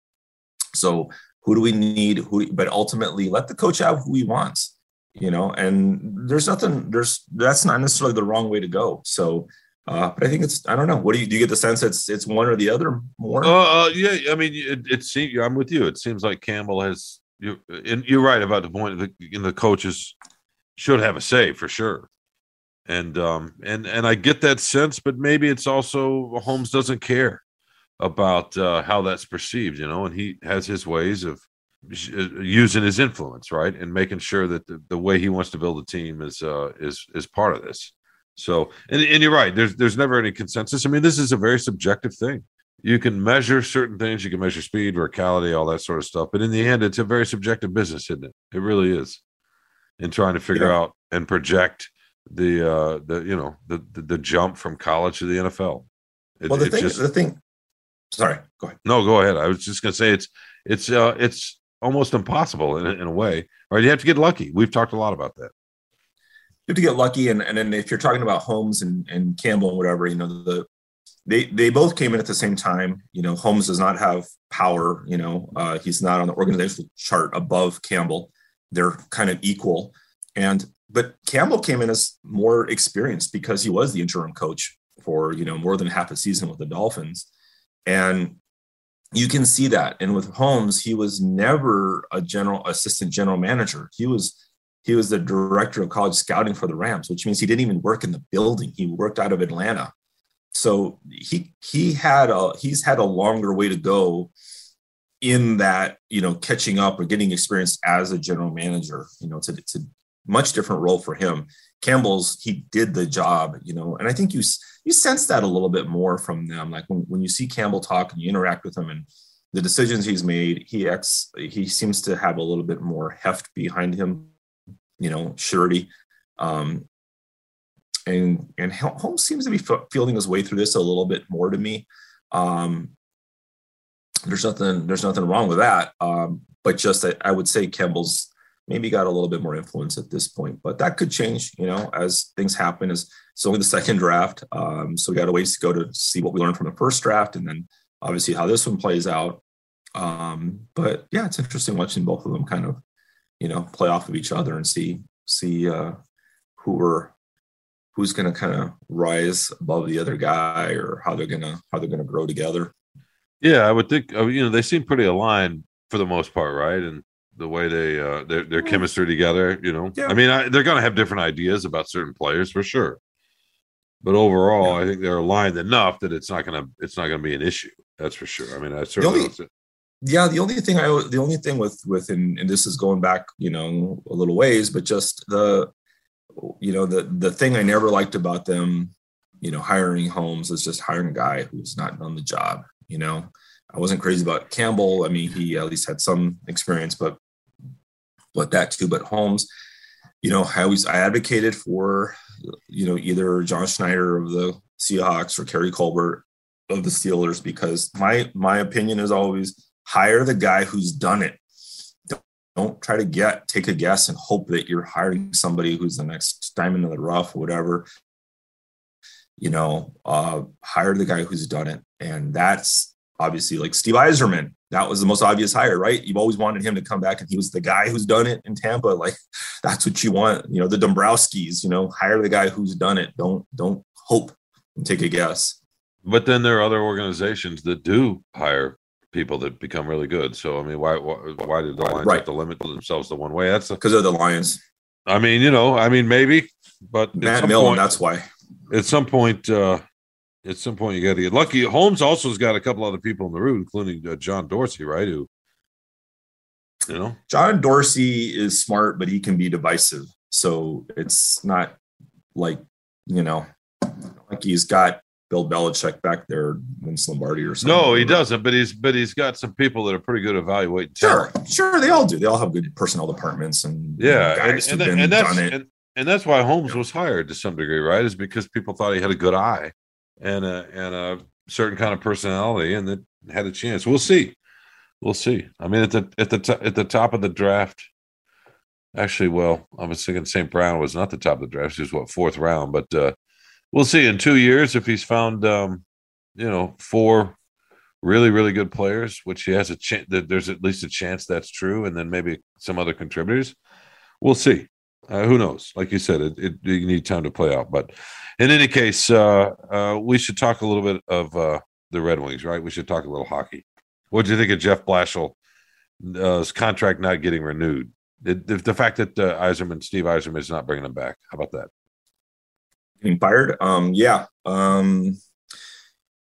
S2: so who do we need who but ultimately let the coach have who he wants you know, and there's nothing, there's, that's not necessarily the wrong way to go. So, uh, but I think it's, I don't know. What do you, do you get the sense it's, it's one or the other more?
S1: Uh, uh yeah. I mean, it, it seems, I'm with you. It seems like Campbell has, you and you're right about the point the, the coaches should have a say for sure. And, um, and, and I get that sense, but maybe it's also Holmes doesn't care about uh, how that's perceived, you know, and he has his ways of uh, using his influence, right, and making sure that the, the way he wants to build a team is uh, is is part of this. So, and, and you're right. There's there's never any consensus. I mean, this is a very subjective thing. You can measure certain things. You can measure speed, verticality, all that sort of stuff. But in the end, it's a very subjective business, isn't it? It really is. In trying to figure yeah. out and project the uh the you know the, the, the jump from college to the NFL.
S2: It, well, the thing just, the thing Sorry, go ahead.
S1: No, go ahead. I was just going to say it's it's uh, it's almost impossible in, in a way, right? You have to get lucky. We've talked a lot about that.
S2: You have to get lucky, and and then if you're talking about Holmes and, and Campbell and whatever, you know the they they both came in at the same time. You know, Holmes does not have power. You know, uh, he's not on the organizational chart above Campbell. They're kind of equal, and but Campbell came in as more experienced because he was the interim coach for you know more than half a season with the Dolphins and you can see that. And with Holmes, he was never a general assistant general manager. He was he was the director of college scouting for the Rams, which means he didn't even work in the building. He worked out of Atlanta. So he he had a he's had a longer way to go in that you know catching up or getting experience as a general manager. You know, it's a it's a much different role for him. Campbell's he did the job, you know, and I think you you sense that a little bit more from them. Like when, when you see Campbell talk and you interact with him and the decisions he's made, he ex he seems to have a little bit more heft behind him, you know, surety. Um, and and Holmes seems to be feeling his way through this a little bit more to me. Um, there's nothing there's nothing wrong with that, um, but just I, I would say Campbell's maybe got a little bit more influence at this point, but that could change, you know, as things happen. As it's only the second draft, um, so we got a ways to go to see what we learned from the first draft, and then obviously how this one plays out. Um, but yeah, it's interesting watching both of them kind of, you know, play off of each other and see see uh, who are who's going to kind of rise above the other guy or how they're gonna how they're gonna grow together.
S1: Yeah, I would think uh, you know they seem pretty aligned for the most part, right? And the way they uh their their chemistry together you know yeah. i mean I, they're gonna have different ideas about certain players for sure but overall yeah. i think they're aligned enough that it's not gonna it's not gonna be an issue that's for sure i mean i certainly
S2: yeah the only thing i the only thing with with and, and this is going back you know a little ways but just the you know the the thing i never liked about them you know hiring Holmes is just hiring a guy who's not done the job you know I wasn't crazy about Campbell. I mean, he at least had some experience, but but that too. But Holmes, you know, I always I advocated for you know either John Schneider of the Seahawks or Kevin Colbert of the Steelers because my my opinion is always hire the guy who's done it. Don't, try to get take a guess and hope that you're hiring somebody who's the next diamond in the rough, whatever. You know, uh, hire the guy who's done it, and that's obviously like Steve Yzerman. That was the most obvious hire, right? You've always wanted him to come back, and he was the guy who's done it in Tampa. Like that's what you want. You know, the Dombrowskis. You know, hire the guy who's done it. Don't don't hope and take a guess.
S1: But then there are other organizations that do hire people that become really good. So I mean, why why, why did the Lions right. have to limit themselves to one way? That's
S2: because of the Lions.
S1: I mean, you know, I mean, maybe, but
S2: Matt Millen. Point, that's why.
S1: At some point, uh, at some point you got to get lucky. Holmes also has got a couple other people in the room, including uh, John Dorsey, right? Who, you know,
S2: John Dorsey is smart, but he can be divisive. So it's not like you know, like he's got Bill Belichick back there, Vince Lombardi or something.
S1: No, he doesn't. But he's but he's got some people that are pretty good evaluating.
S2: Sure, talent. sure, they all do. They all have good personnel departments and
S1: yeah, guys and, and, and that's and, and, that's why Holmes yeah. was hired to some degree, right? Is because people thought he had a good eye and a and a certain kind of personality, and that had a chance. We'll see. We'll see. I mean, at the at the t- at the top of the draft. Actually, well, I was thinking St. Brown was not the top of the draft. He was what fourth round, but uh, we'll see in two years if he's found, um, you know, four really really good players, which he has a chance. That there's at least a chance that's true, and then maybe some other contributors. We'll see. Uh, who knows? Like you said, it, it, you need time to play out. But in any case, uh, uh, we should talk a little bit of uh, the Red Wings, right? We should talk a little hockey. What do you think of Jeff Blashill's uh, contract not getting renewed? The, the, fact that uh, Yzerman, Steve Yzerman, is not bringing him back. How about that?
S2: Getting fired? Um, yeah. Um,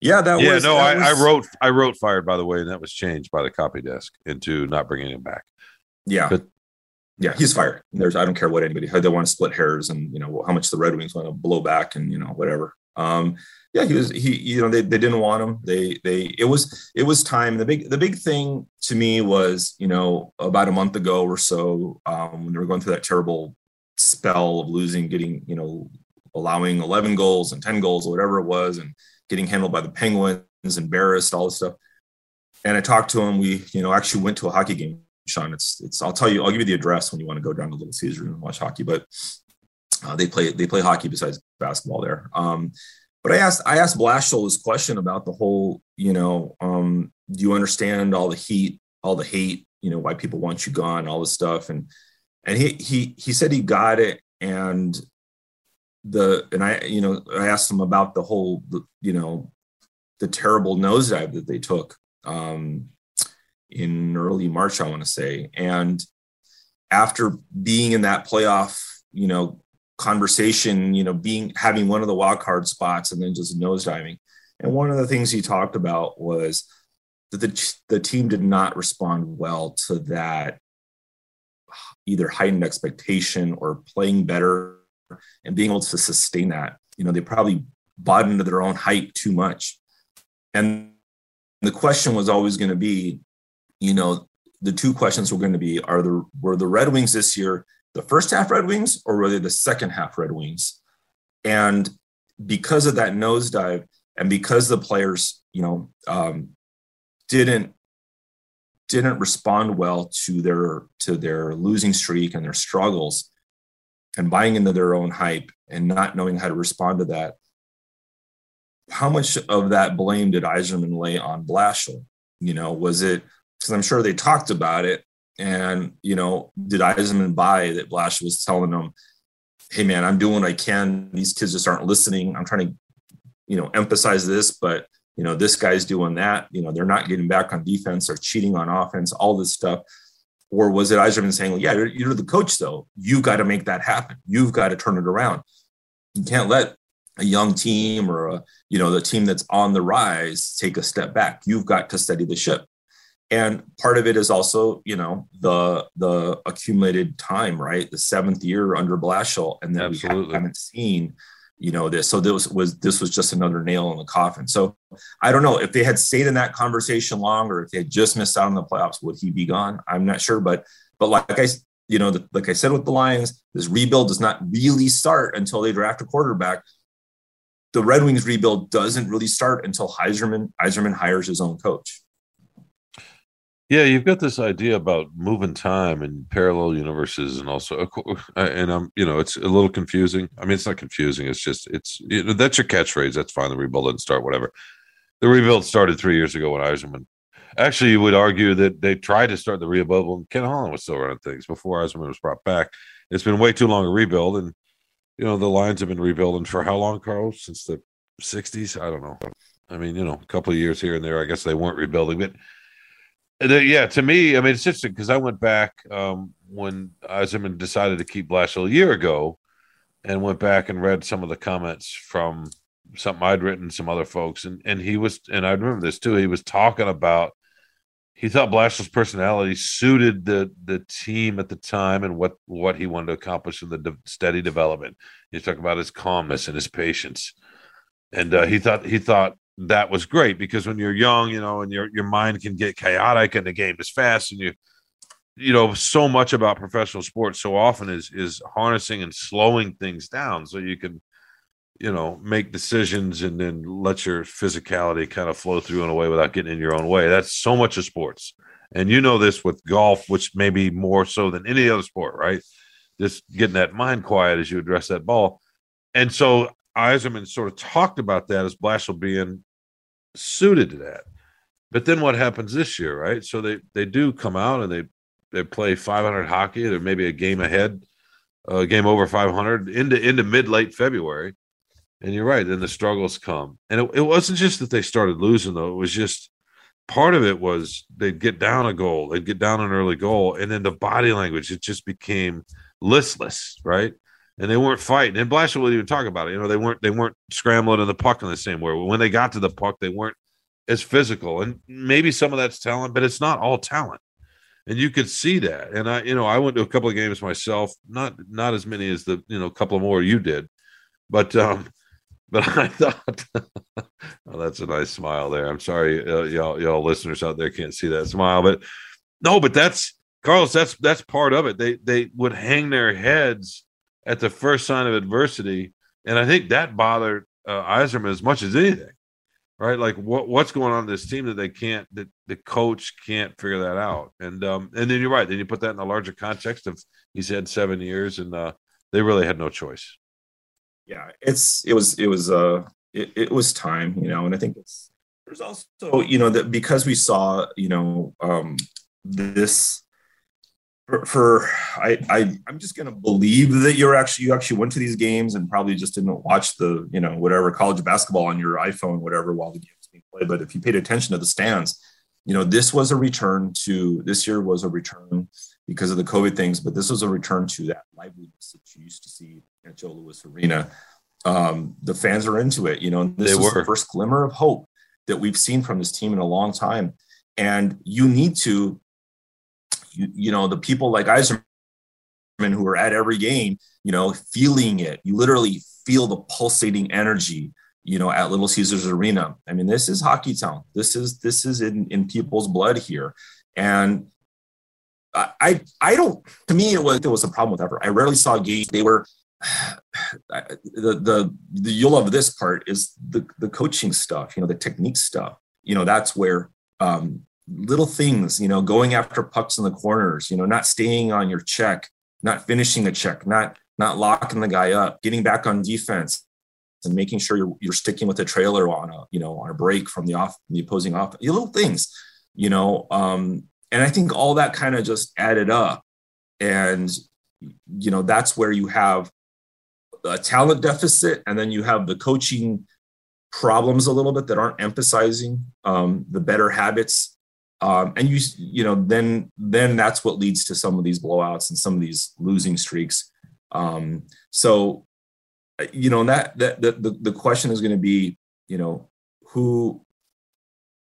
S2: yeah, that
S1: yeah,
S2: was.
S1: Yeah,
S2: no,
S1: I,
S2: was-
S1: I wrote I wrote fired by the way, and that was changed by the copy desk into not bringing him back.
S2: Yeah.
S1: But-
S2: yeah, he's fired. There's I don't care what anybody how they want to split hairs and you know how much the Red Wings want to blow back and you know whatever. Um yeah, he was he you know they, they didn't want him. They they it was it was time. The big the big thing to me was, you know, about a month ago or so, um, when they were going through that terrible spell of losing, getting, you know, allowing 11 goals and 10 goals or whatever it was, and getting handled by the Penguins, embarrassed, all this stuff. And I talked to him. We, you know, actually went to a hockey game Sean. It's it's. I'll tell you. I'll give you the address when you want to go down to Little Caesar and watch hockey. But uh, they play they play hockey besides basketball there. Um, but I asked I asked Blashill this question about the whole. You know, um, do you understand all the heat, all the hate? You know, why people want you gone, all this stuff, and and he he he said he got it, and the and I you know I asked them about the whole you know the terrible nosedive that they took. Um, in early March, I want to say. And after being in that playoff, you know, conversation, you know, being having one of the wild card spots and then just nosediving. And one of the things he talked about was that the, the team did not respond well to that either heightened expectation or playing better and being able to sustain that. You know, they probably bought into their own hype too much. And the question was always going to be, you know, the two questions were going to be: Are the were the Red Wings this year the first half Red Wings, or were they the second half Red Wings? And because of that nosedive, and because the players, you know, um, didn't didn't respond well to their to their losing streak and their struggles, and buying into their own hype and not knowing how to respond to that, how much of that blame did Yzerman lay on Blashill? You know, was it because I'm sure they talked about it. And, you know, did Yzerman buy that Blash was telling them, hey, man, I'm doing what I can. These kids just aren't listening. I'm trying to, you know, emphasize this, but, you know, this guy's doing that. You know, they're not getting back on defense or cheating on offense, all this stuff. Or was it Yzerman saying, well, yeah, you're, you're the coach, though. You've got to make that happen. You've got to turn it around. You can't let a young team or a, you know, the team that's on the rise take a step back. You've got to steady the ship and part of it is also you know the the accumulated time right the seventh year under Blashill and then
S1: Absolutely.
S2: we haven't seen you know this so this was this was just another nail in the coffin. So i don't know if they had stayed in that conversation longer if they had just missed out on the playoffs would he be gone? I'm not sure but but like i you know the, like i said with the lions this rebuild does not really start until they draft a quarterback. The red wings rebuild doesn't really start until Yzerman Yzerman hires his own coach
S1: Yeah, you've got this idea about moving time and parallel universes, and also, and I'm, you know, it's a little confusing. I mean, it's not confusing. It's just, it's you know, that's your catchphrase. That's fine. The rebuild didn't start. Whatever. The rebuild started three years ago when Yzerman. Actually, you would argue that they tried to start the rebuild when Ken Holland was still running things before Yzerman was brought back. It's been way too long a rebuild, and you know the lines have been rebuilding for how long, Carl? Since the '60s? I don't know. I mean, you know, a couple of years here and there. I guess they weren't rebuilding, but uh, yeah, to me, I mean, it's interesting because I went back um, when Yzerman decided to keep Blashill a year ago, and went back and read some of the comments from something I'd written, some other folks, and and he was, and I remember this too. He was talking about he thought Blashill's personality suited the the team at the time and what what he wanted to accomplish in the de- steady development. He's talking about his calmness and his patience, and uh, he thought he thought that was great because when you're young, you know, and your your mind can get chaotic and the game is fast and you you know so much about professional sports so often is is harnessing and slowing things down so you can you know make decisions and then let your physicality kind of flow through in a way without getting in your own way. That's so much of sports. And you know this with golf which maybe more so than any other sport right? Just getting that mind quiet as you address that ball. And so Yzerman sort of talked about that as Blashill being suited to that. But then what happens this year, right? So they they do come out and they they play 500 hockey. They're maybe a game ahead a game over 500 into into mid late February. And you're right. Then the struggles come, and it, it wasn't just that they started losing though. It was just part of it was they'd get down a goal, they'd get down an early goal, and then the body language it just became listless, right? And they weren't fighting. And Blashill would even talk about it. You know, they weren't they weren't scrambling in the puck in the same way. When they got to the puck, they weren't as physical. And maybe some of that's talent, but it's not all talent. And you could see that. And I, you know, I went to a couple of games myself, not not as many as the, you know, a couple more you did. But um but I thought, oh, that's a nice smile there. I'm sorry, uh, y'all, y'all listeners out there can't see that smile, but no, but that's Carlos. That's that's part of it. They they would hang their heads at the first sign of adversity, and I think that bothered uh, Yzerman as much as anything. Right, like what what's going on in this team that they can't that the coach can't figure that out, and um and then you're right. Then you put that in the larger context of he's had seven years, and uh, they really had no choice
S2: yeah, it's it was it was uh it, it was time, you know, and I think it's there's also you know that because we saw you know um this for, for I, I I'm just gonna believe that you're actually you actually went to these games and probably just didn't watch the you know whatever college basketball on your iPhone whatever while the game was being played. But if you paid attention to the stands, you know this was a return to this year was a return because of the COVID things, but this was a return to that liveliness that you used to see at Joe Louis Arena. Um, the fans are into it. You know, this they was were. the first glimmer of hope that we've seen from this team in a long time. And you need to, you, you know, the people like Yzerman who are at every game, you know, feeling it. You literally feel the pulsating energy, you know, at Little Caesars Arena. I mean, this is hockey town. This is this is in in people's blood here, and I I don't. To me, it was there was a problem with ever. I rarely saw games. They were the the the you'll love this part is the the coaching stuff. You know, the technique stuff. You know, that's where um, little things. You know, going after pucks in the corners. You know, not staying on your check, not finishing a check, not not locking the guy up, getting back on defense, and making sure you're you're sticking with the trailer on a you know on a break from the off the opposing off. Little things. You know, um, and I think all that kind of just added up. And, you know, that's where you have a talent deficit and then you have the coaching problems a little bit that aren't emphasizing um, the better habits. Um, and you, you know, then, then that's what leads to some of these blowouts and some of these losing streaks. Um, so, you know, that, that, the, the question is going to be, you know, who,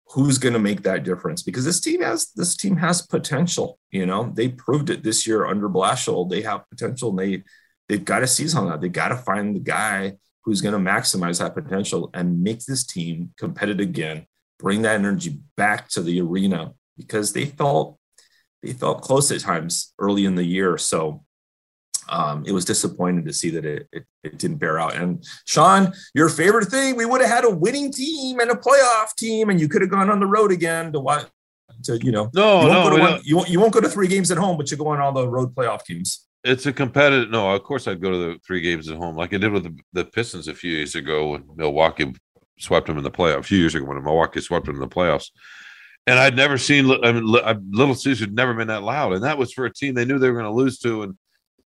S2: who's going to make that difference? Because this team has this team has potential you know? They proved it this year under Blashill. They have potential and they they've got to seize on that. They've got to find the guy who's going to maximize that potential and make this team competitive again bring that energy back to the arena because they felt they felt close at times early in the year so um, it was disappointing to see that it, it, it didn't bear out. And Sean, your favorite thing, we would have had a winning team and a playoff team, and you could have gone on the road again to what to you know.
S1: No,
S2: you
S1: no,
S2: one, you won't you won't go to three games at home, but you go on all the road playoff teams.
S1: It's a competitive. No, of course I'd go to the three games at home, like I did with the, the Pistons a few years ago when Milwaukee swept them in the playoffs. A few years ago when Milwaukee swept them in the playoffs. And I'd never seen. I mean, Little Caesars had never been that loud, and that was for a team they knew they were going to lose to, and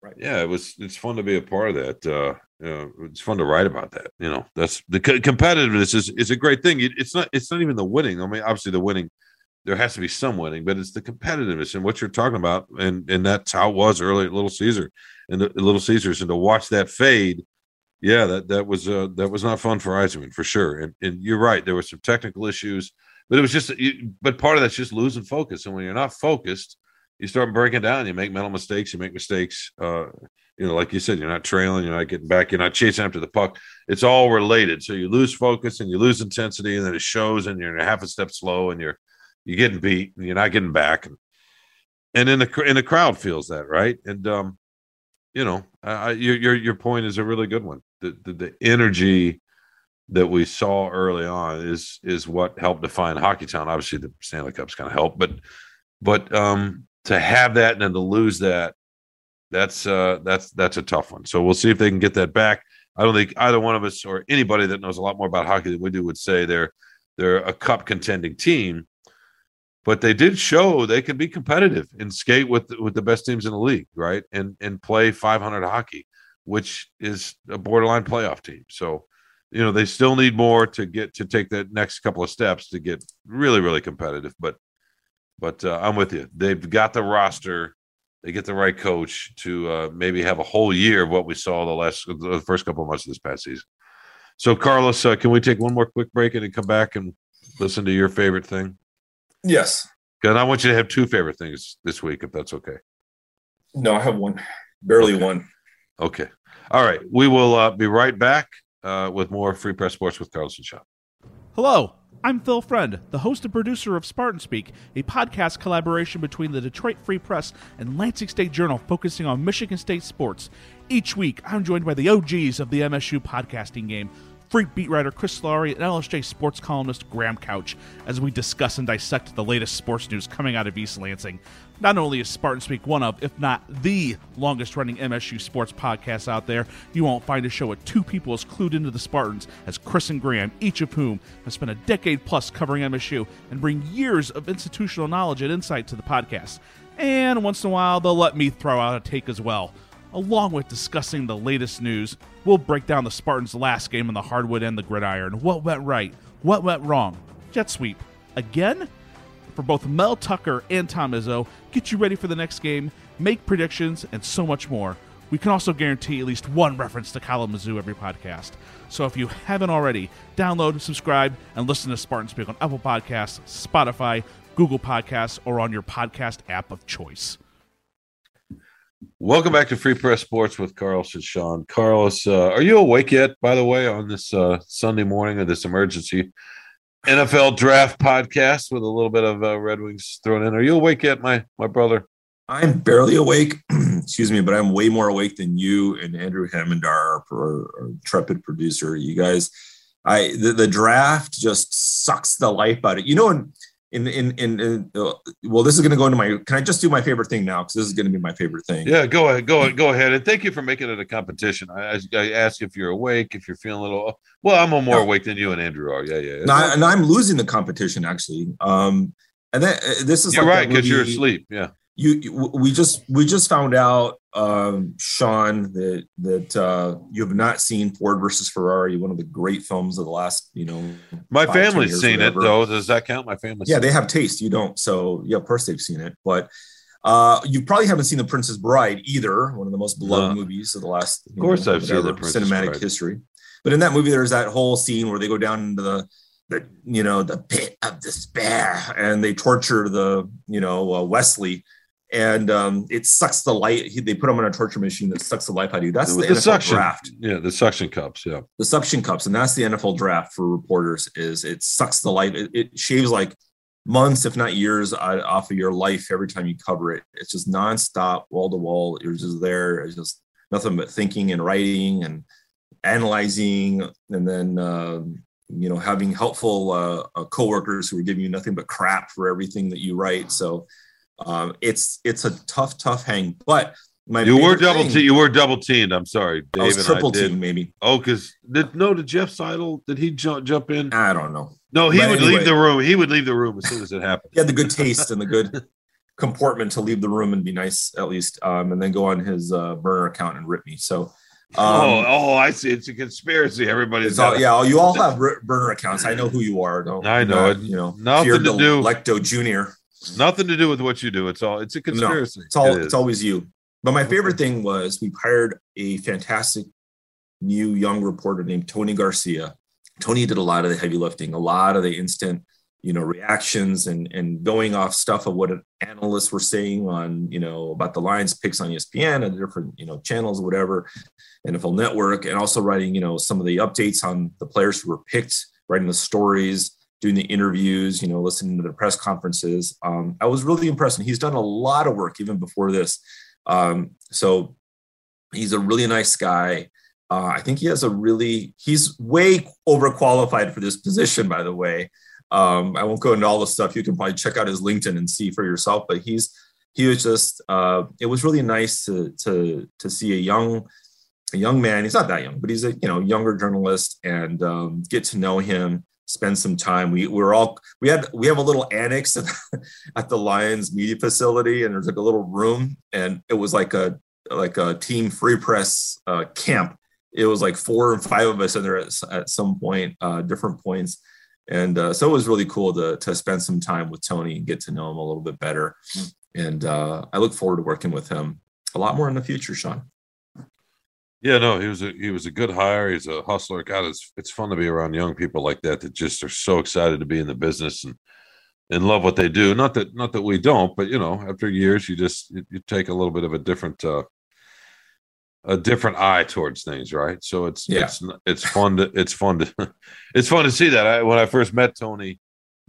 S1: Right. Yeah, it was. It's fun to be a part of that. Uh, you know, it's fun to write about that. You know, that's the competitiveness is is a great thing. It's not. It's not even the winning. I mean, obviously the winning. There has to be some winning, but it's the competitiveness and what you're talking about, and and that's how it was early at Little Caesar and the Little Caesars, and to watch that fade. Yeah, that that was uh, that was not fun for Yzerman for sure. And and you're right, there were some technical issues, but it was just. But part of that's just losing focus, and when you're not focused you start breaking down. You make mental mistakes. You make mistakes. Uh, you know, like you said, you're not trailing. You're not getting back. You're not chasing after the puck. It's all related. So you lose focus and you lose intensity, and then it shows. And you're half a step slow, and you're you're getting beat, and you're not getting back. And and then the and the crowd feels that, right? And um, you know, your your your point is a really good one. The, the the energy that we saw early on is is what helped define Hockey Town. Obviously, the Stanley Cup's kind of helped, but but um to have that and then to lose that, that's uh, that's that's a tough one. So we'll see if they can get that back. I don't think either one of us or anybody that knows a lot more about hockey than we do would say they're they're a cup contending team. but they did show they can be competitive and skate with with the best teams in the league, right? And and play 500 hockey, which is a borderline playoff team. So, you know, they still need more to get to take that next couple of steps to get really really competitive. But but uh, I'm with you. They've got the roster. They get the right coach to uh, maybe have a whole year of what we saw the last the first couple of months of this past season. So, Carlos, uh, can we take one more quick break and then come back and listen to your favorite thing?
S2: Yes.
S1: And I want you to have two favorite things this week, if that's okay.
S2: No, I have one, barely
S1: Okay.
S2: one.
S1: Okay. All right. We will uh, be right back uh, with more Free Press Sports with Carlos and Sean.
S5: Hello, I'm Phil Friend, the host and producer of Spartan Speak, a podcast collaboration between the Detroit Free Press and Lansing State Journal focusing on Michigan State sports. Each week, I'm joined by the OGs of the MSU podcasting game, Freak beat writer Chris Laurie and LSJ sports columnist Graham Couch, as we discuss and dissect the latest sports news coming out of East Lansing. Not only is Spartan Speak one of, if not the longest running MSU sports podcast out there, you won't find a show with two people as clued into the Spartans as Chris and Graham, each of whom has spent a decade plus covering MSU and bring years of institutional knowledge and insight to the podcast. And once in a while, they'll let me throw out a take as well. Along with discussing the latest news, we'll break down the Spartans' last game on the hardwood and the gridiron. What went right? What went wrong? Jet sweep. Again? For both Mel Tucker and Tom Izzo, get you ready for the next game, make predictions, and so much more. We can also guarantee at least one reference to Kalamazoo every podcast. So if you haven't already, download, subscribe, and listen to Spartan Speak on Apple Podcasts, Spotify, Google Podcasts, or on your podcast app of choice.
S1: Welcome back to Free Press Sports with Carlos and Sean. Carlos, uh, are you awake yet, by the way, on this uh, Sunday morning of this emergency NFL draft podcast with a little bit of uh, Red Wings thrown in? Are you awake yet, my my brother?
S2: I'm barely awake, excuse me, but I'm way more awake than you and Andrew Hammond, our, our, our intrepid producer. You guys, I the, the draft just sucks the life out of it. You know, in in in, in, in uh, well, this is going to go into my. Can I just do my favorite thing now? Because this is going to be my favorite thing.
S1: Yeah, go ahead, go ahead, go ahead, and thank you for making it a competition. I, I, ask if you're awake, if you're feeling a little. Well, I'm more
S2: No.
S1: awake than you and Andrew are. Yeah, yeah.
S2: No, I- and I'm losing the competition actually. Um, and then uh, this is
S1: you're
S2: like
S1: right because you're asleep. Yeah.
S2: You, we just we just found out um sean that that uh you have not seen ford versus ferrari one of the great films of the last you know
S1: My
S2: five,
S1: family's seen it though. Does that count? My family
S2: yeah they have taste you don't so yeah of course they've seen it but uh you probably haven't seen the princess bride either one of the most beloved
S1: No.
S2: movies of the last
S1: Of course
S2: know,
S1: I've seen The Princess
S2: cinematic
S1: Bride.
S2: history but in that movie there's that whole scene where they go down into the the you know the pit of despair and they torture the you know uh, wesley and um, it sucks the light. He, they put him on a torture machine that sucks the life out of you. That's the,
S1: the
S2: NFL
S1: suction
S2: draft,
S1: Yeah, the suction cups. Yeah.
S2: the suction cups, and that's the NFL draft for reporters. Is it sucks the life? It, it shaves like months, if not years, off of your life every time you cover it. It's just nonstop, wall to wall. You're just there. It's just nothing but thinking and writing and analyzing, and then um, you know having helpful uh, uh, coworkers who are giving you nothing but crap for everything that you write. So um, it's it's a tough, tough hang. But my
S1: You were double
S2: thing-
S1: te- you were double teamed. I'm sorry,
S2: I was triple
S1: I did.
S2: maybe.
S1: Oh, because no? Did Jeff Seidel? Did he jump jump in?
S2: I don't know.
S1: No, he
S2: But
S1: would
S2: anyway.
S1: leave the room. He would leave the room as soon as it happened.
S2: He had the good taste and the good comportment to leave the room and be nice at least, um, and then go on his uh, burner account and rip me. So, um,
S1: oh, oh, I see. It's a conspiracy. Everybody's
S2: all, yeah, you all have burner accounts. I know who you are. Don't
S1: I know
S2: not,
S1: it.
S2: You know,
S1: Nothing to do-
S2: Lecto Junior.
S1: Nothing to do with what you do. It's all. It's a conspiracy.
S2: It's all.
S1: It
S2: it's always you. But my favorite thing was we hired a fantastic new young reporter named Tony Garcia. Tony did a lot of the heavy lifting, a lot of the instant, you know, reactions and and going off stuff of what analysts were saying on, you know, about the Lions picks on ESPN and the different, you know, channels, whatever, NFL Network, and also writing, you know, some of the updates on the players who were picked, writing the stories, doing the interviews, you know, listening to the press conferences. Um, I was really impressed, and he's done a lot of work even before this. Um, so he's a really nice guy. Uh, I think he has a really he's way overqualified for this position, by the way. Um, I won't go into all the stuff. You can probably check out his LinkedIn and see for yourself. But he's he was just uh, it was really nice to to to see a young a young man. He's not that young, but he's a you know younger journalist and um, get to know him. Spend some time. We, we were all we had we have a little annex at, at the Lions media facility, and there's like a little room, and it was like a like a team free press uh, camp. It was like four and five of us in there at, at some point, uh, different points, and uh, so it was really cool to to spend some time with Tony and get to know him a little bit better. And uh, I look forward to working with him a lot more in the future, Sean.
S1: Yeah, no, he was a he was a good hire. He's a hustler. God, it's it's fun to be around young people like that that just are so excited to be in the business and and love what they do. Not that not that we don't, but you know, after years, you just you, you take a little bit of a different uh, a different eye towards things, right? So it's yeah. it's it's fun to it's fun to it's fun to see that. I, when I first met Tony,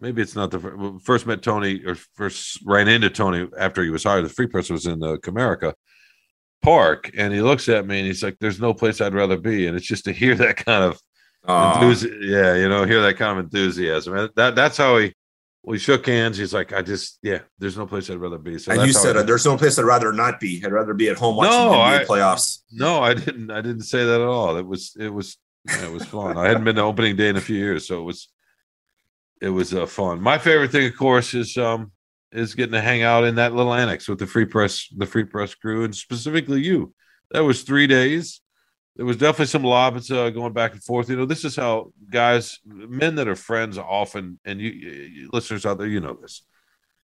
S1: maybe it's not the first met Tony or first ran into Tony after he was hired. The Free Press was in the Comerica park and he looks at me and he's like there's no place i'd rather be. And it's just to hear that kind of enthusi- yeah you know hear that kind of enthusiasm. And that that's how he we shook hands. He's like i just yeah there's no place i'd rather be. So
S2: and you said I, there's no place i'd rather not be. I'd rather be at home watching no, I, playoffs.
S1: No i didn't i didn't say that at all. It was it was it was fun. I hadn't been to opening day in a few years so it was it was uh, fun. My favorite thing of course is um is getting to hang out in that little annex with the free press, the free press crew, and specifically you. That was three days. There was definitely some lobs uh, going back and forth. You know, this is how guys, men that are friends, often, and you, you listeners out there, you know this,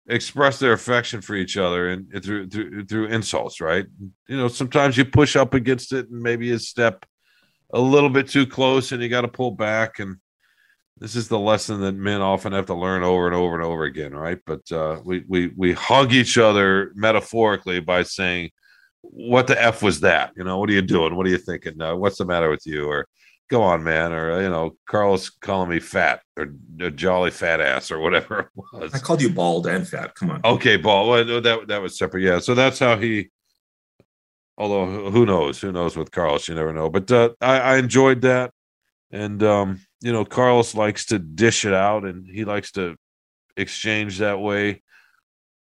S1: express their affection for each other and, through, through through insults. Right? You know, sometimes you push up against it, and maybe a step a little bit too close, and you got to pull back and this is the lesson that men often have to learn over and over and over again, right? But uh, we we we hug each other metaphorically by saying, "What the f was that?" You know, what are you doing? What are you thinking? Uh, what's the matter with you? Or go on, man. Or you know, Carlos calling me fat or a jolly fat ass or whatever it was.
S2: I called you bald and fat. Come on.
S1: Okay, bald. Well, that that was separate. Yeah. So that's how he. Although who knows? Who knows with Carlos? You never know. But uh, I, I enjoyed that, and um, you know, Carlos likes to dish it out and he likes to exchange that way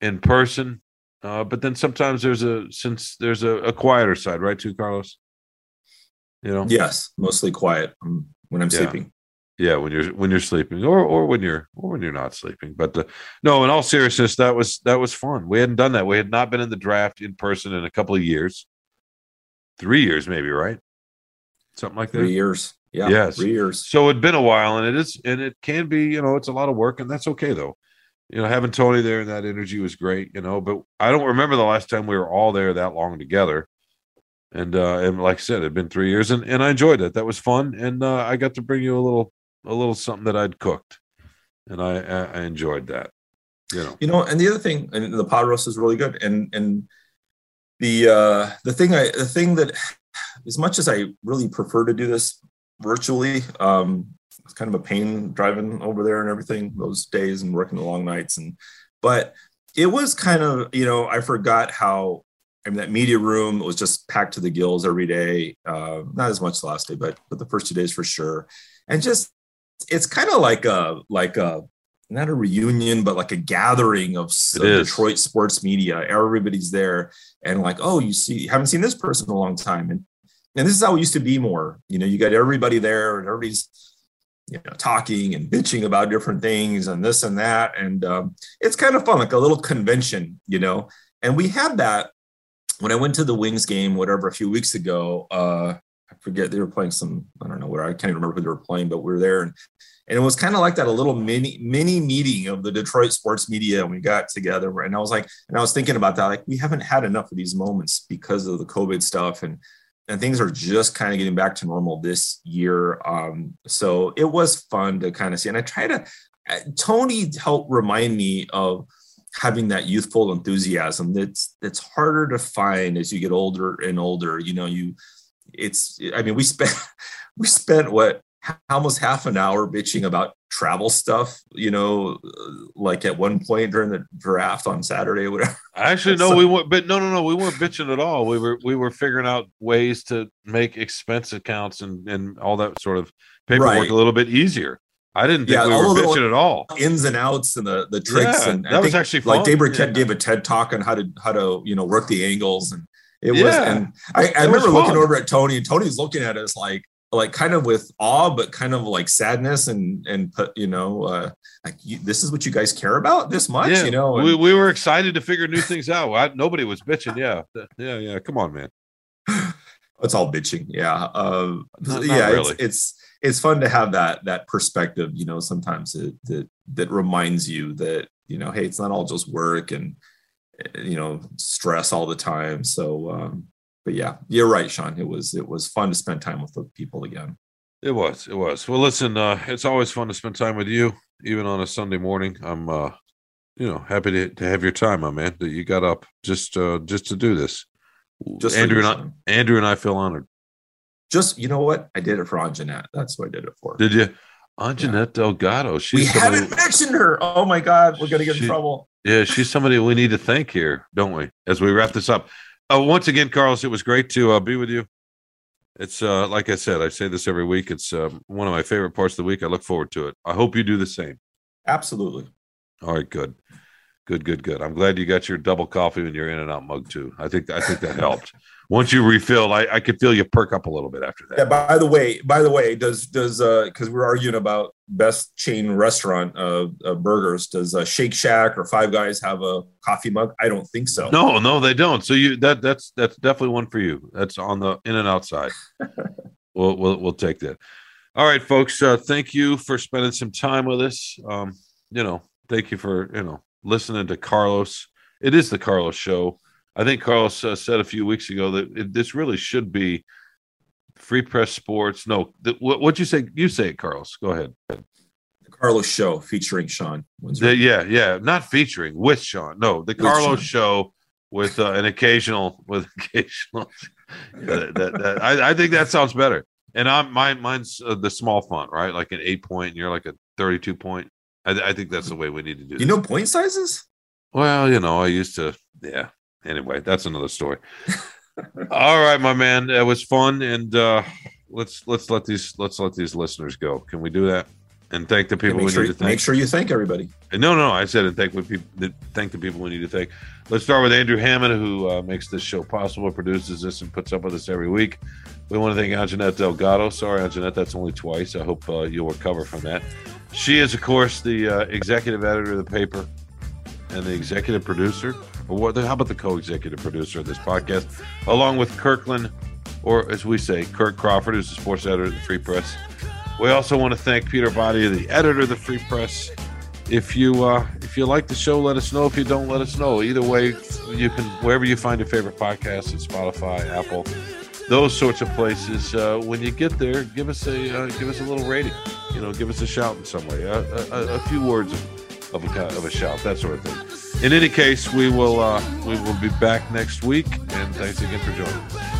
S1: in person. Uh, but then sometimes there's a since there's a, a, quieter side, right? Too, Carlos. You know.
S2: Yes, mostly quiet when I'm
S1: yeah.
S2: sleeping.
S1: Yeah, when you're when you're sleeping, or or when you're or when you're not sleeping. But the, no, in all seriousness, that was that was fun. We hadn't done that. We had not been in the draft in person in a couple of years, three years maybe, right? Something like that.
S2: Three years. Yeah.
S1: Yes.
S2: Three years.
S1: So it'd been a while and it is, and it can be, you know, it's a lot of work and that's okay though. You know, having Tony there and that energy was great, you know, but I don't remember the last time we were all there that long together. And, uh, and like I said, it'd been three years and, and I enjoyed it. That was fun. And, uh, I got to bring you a little, a little something that I'd cooked and I, I enjoyed that, you know,
S2: you know, and the other thing, and the pod roast is really good. And, and the, uh, the thing I, the thing that, as much as I really prefer to do this virtually. Um, it's kind of a pain driving over there and everything those days and working the long nights. And but it was kind of you know I forgot how I mean that media room was just packed to the gills every day. Uh, not as much the last day, but but the first two days for sure. And just it's kind of like a like a not a reunion, but like a gathering of, of Detroit sports media. Everybody's there, and like, oh, you see, you haven't seen this person in a long time, and and this is how it used to be more. You know, you got everybody there and everybody's you know talking and bitching about different things and this and that, and um, it's kind of fun, like a little convention, you know. And we had that when I went to the Wings game, whatever, a few weeks ago. Uh, I forget they were playing some. I don't know where. I can't even remember who they were playing, but we were there and. And it was kind of like that, a little mini mini meeting of the Detroit sports media. And we got together, and I was like, and I was thinking about that, like we haven't had enough of these moments because of the COVID stuff, and and things are just kind of getting back to normal this year. Um, so it was fun to kind of see. And I try to, uh, Tony helped remind me of having that youthful enthusiasm that's that's harder to find as you get older and older. You know, you it's I mean, we spent we spent what almost half an hour bitching about travel stuff, you know, like at one point during the draft on Saturday or whatever.
S1: Actually, no, so, we weren't, but no, no, no, we weren't bitching at all. We were, we were figuring out ways to make expense accounts and, and all that sort of paperwork right. a little bit easier. I didn't think yeah, we were bitching at all.
S2: Ins and outs and the, the tricks.
S1: Yeah,
S2: and
S1: that I was actually fun.
S2: like Birkett yeah. gave a TED talk on how to, how to, you know, work the angles. And it was, and I, I remember looking over at Tony and Tony's looking at us like, like kind of with awe, but kind of like sadness and and put you know uh, like you, this is what you guys care about this much,
S1: Yeah,
S2: you know. and-
S1: we, we were excited to figure new things out. I, nobody was bitching. Yeah, yeah, yeah. Come on, man.
S2: it's all bitching yeah uh,
S1: Not- not
S2: yeah
S1: really.
S2: it's, it's it's fun to have that that perspective you know sometimes it, that that reminds you that you know hey it's not all just work and uh, you know stress all the time so um but yeah you're right sean it was it was fun to spend time with the people again
S1: It was. It was. Well, listen, uh, it's always fun to spend time with you, even on a Sunday morning. I'm, uh, you know, happy to, to have your time, my man. That you got up just, uh, just to do this.
S2: just
S1: Andrew and. I, Andrew and I feel honored.
S2: just you know what i did it for Anjanette. that's what i did it for
S1: Did you, Anjanette Delgado? She's
S2: we
S1: somebody,
S2: haven't mentioned her oh my god we're gonna get in trouble
S1: yeah, she's somebody we need to thank here, don't we? As we wrap this up. Uh, once again, Carlos, it was great to uh, be with you. It's uh, like I said, I say this every week. It's um, one of my favorite parts of the week. I look forward to it. I hope you do the same.
S2: absolutely
S1: All right, good, good, good, good. I'm glad you got your double coffee and your In-N-Out mug too. I think I think that helped. Once you refilled, I, I could feel you perk up a little bit after that.
S2: Yeah. By the way, by the way, does does uh because we're arguing about best chain restaurant uh, uh burgers, does uh, Shake Shack or Five Guys have a coffee mug? I don't think so.
S1: No, no, they don't. So you that that's that's definitely one for you. That's on the in and out side. we'll we'll we'll take that. All right, folks. Uh, thank you for spending some time with us. Um, you know, thank you for you know listening to Carlos. It is the Carlos show. I think Carlos uh, said a few weeks ago that it, this really should be free press sports. No, th- what what you say? You say it, Carlos. Go ahead.
S2: The Carlos Show featuring Sean.
S1: The- yeah, yeah, not featuring with Sean. No, the
S2: With
S1: Carlos
S2: Sean.
S1: show with uh, an occasional with occasional. that, that, that- I, I think that sounds better. And I'm mine. Mine's uh, the small font, right? Like an eight point. And you're like a thirty-two point. I, I think that's the way we need to do.
S2: you
S1: this.
S2: know point sizes?
S1: Well, you know, I used to. Yeah. Anyway, that's another story. All right, my man. It was fun, and uh let's let's let these let's let these listeners go. Can we do that? And thank the people
S2: make
S1: we
S2: sure
S1: need to thank.
S2: make sure you thank everybody.
S1: No, no, I said and thank people thank the people we need to thank. Let's start with Andrew Hammond, who uh, makes this show possible, produces this, and puts up with us every week. We want to thank Anjanette Delgado. Sorry, Anjanette, that's only twice. I hope uh, you'll recover from that. She is, of course, the uh, executive editor of the paper and the executive producer, or what? How about the co-executive producer of this podcast, along with Kirkland, or as we say, Kirk Crawford, who's the sports editor of the Free Press. We also want to thank Peter Bhatia, the editor of the Free Press. If you uh, if you like the show, let us know. If you don't, let us know. Either way, you can wherever you find your favorite podcast, on Spotify, Apple, those sorts of places. Uh, when you get there, give us a uh, give us a little rating. You know, give us a shout in some way, a, a, a few words of, of a of a shout, that sort of thing. In any case, we will uh, we will be back next week, and thanks again for joining us.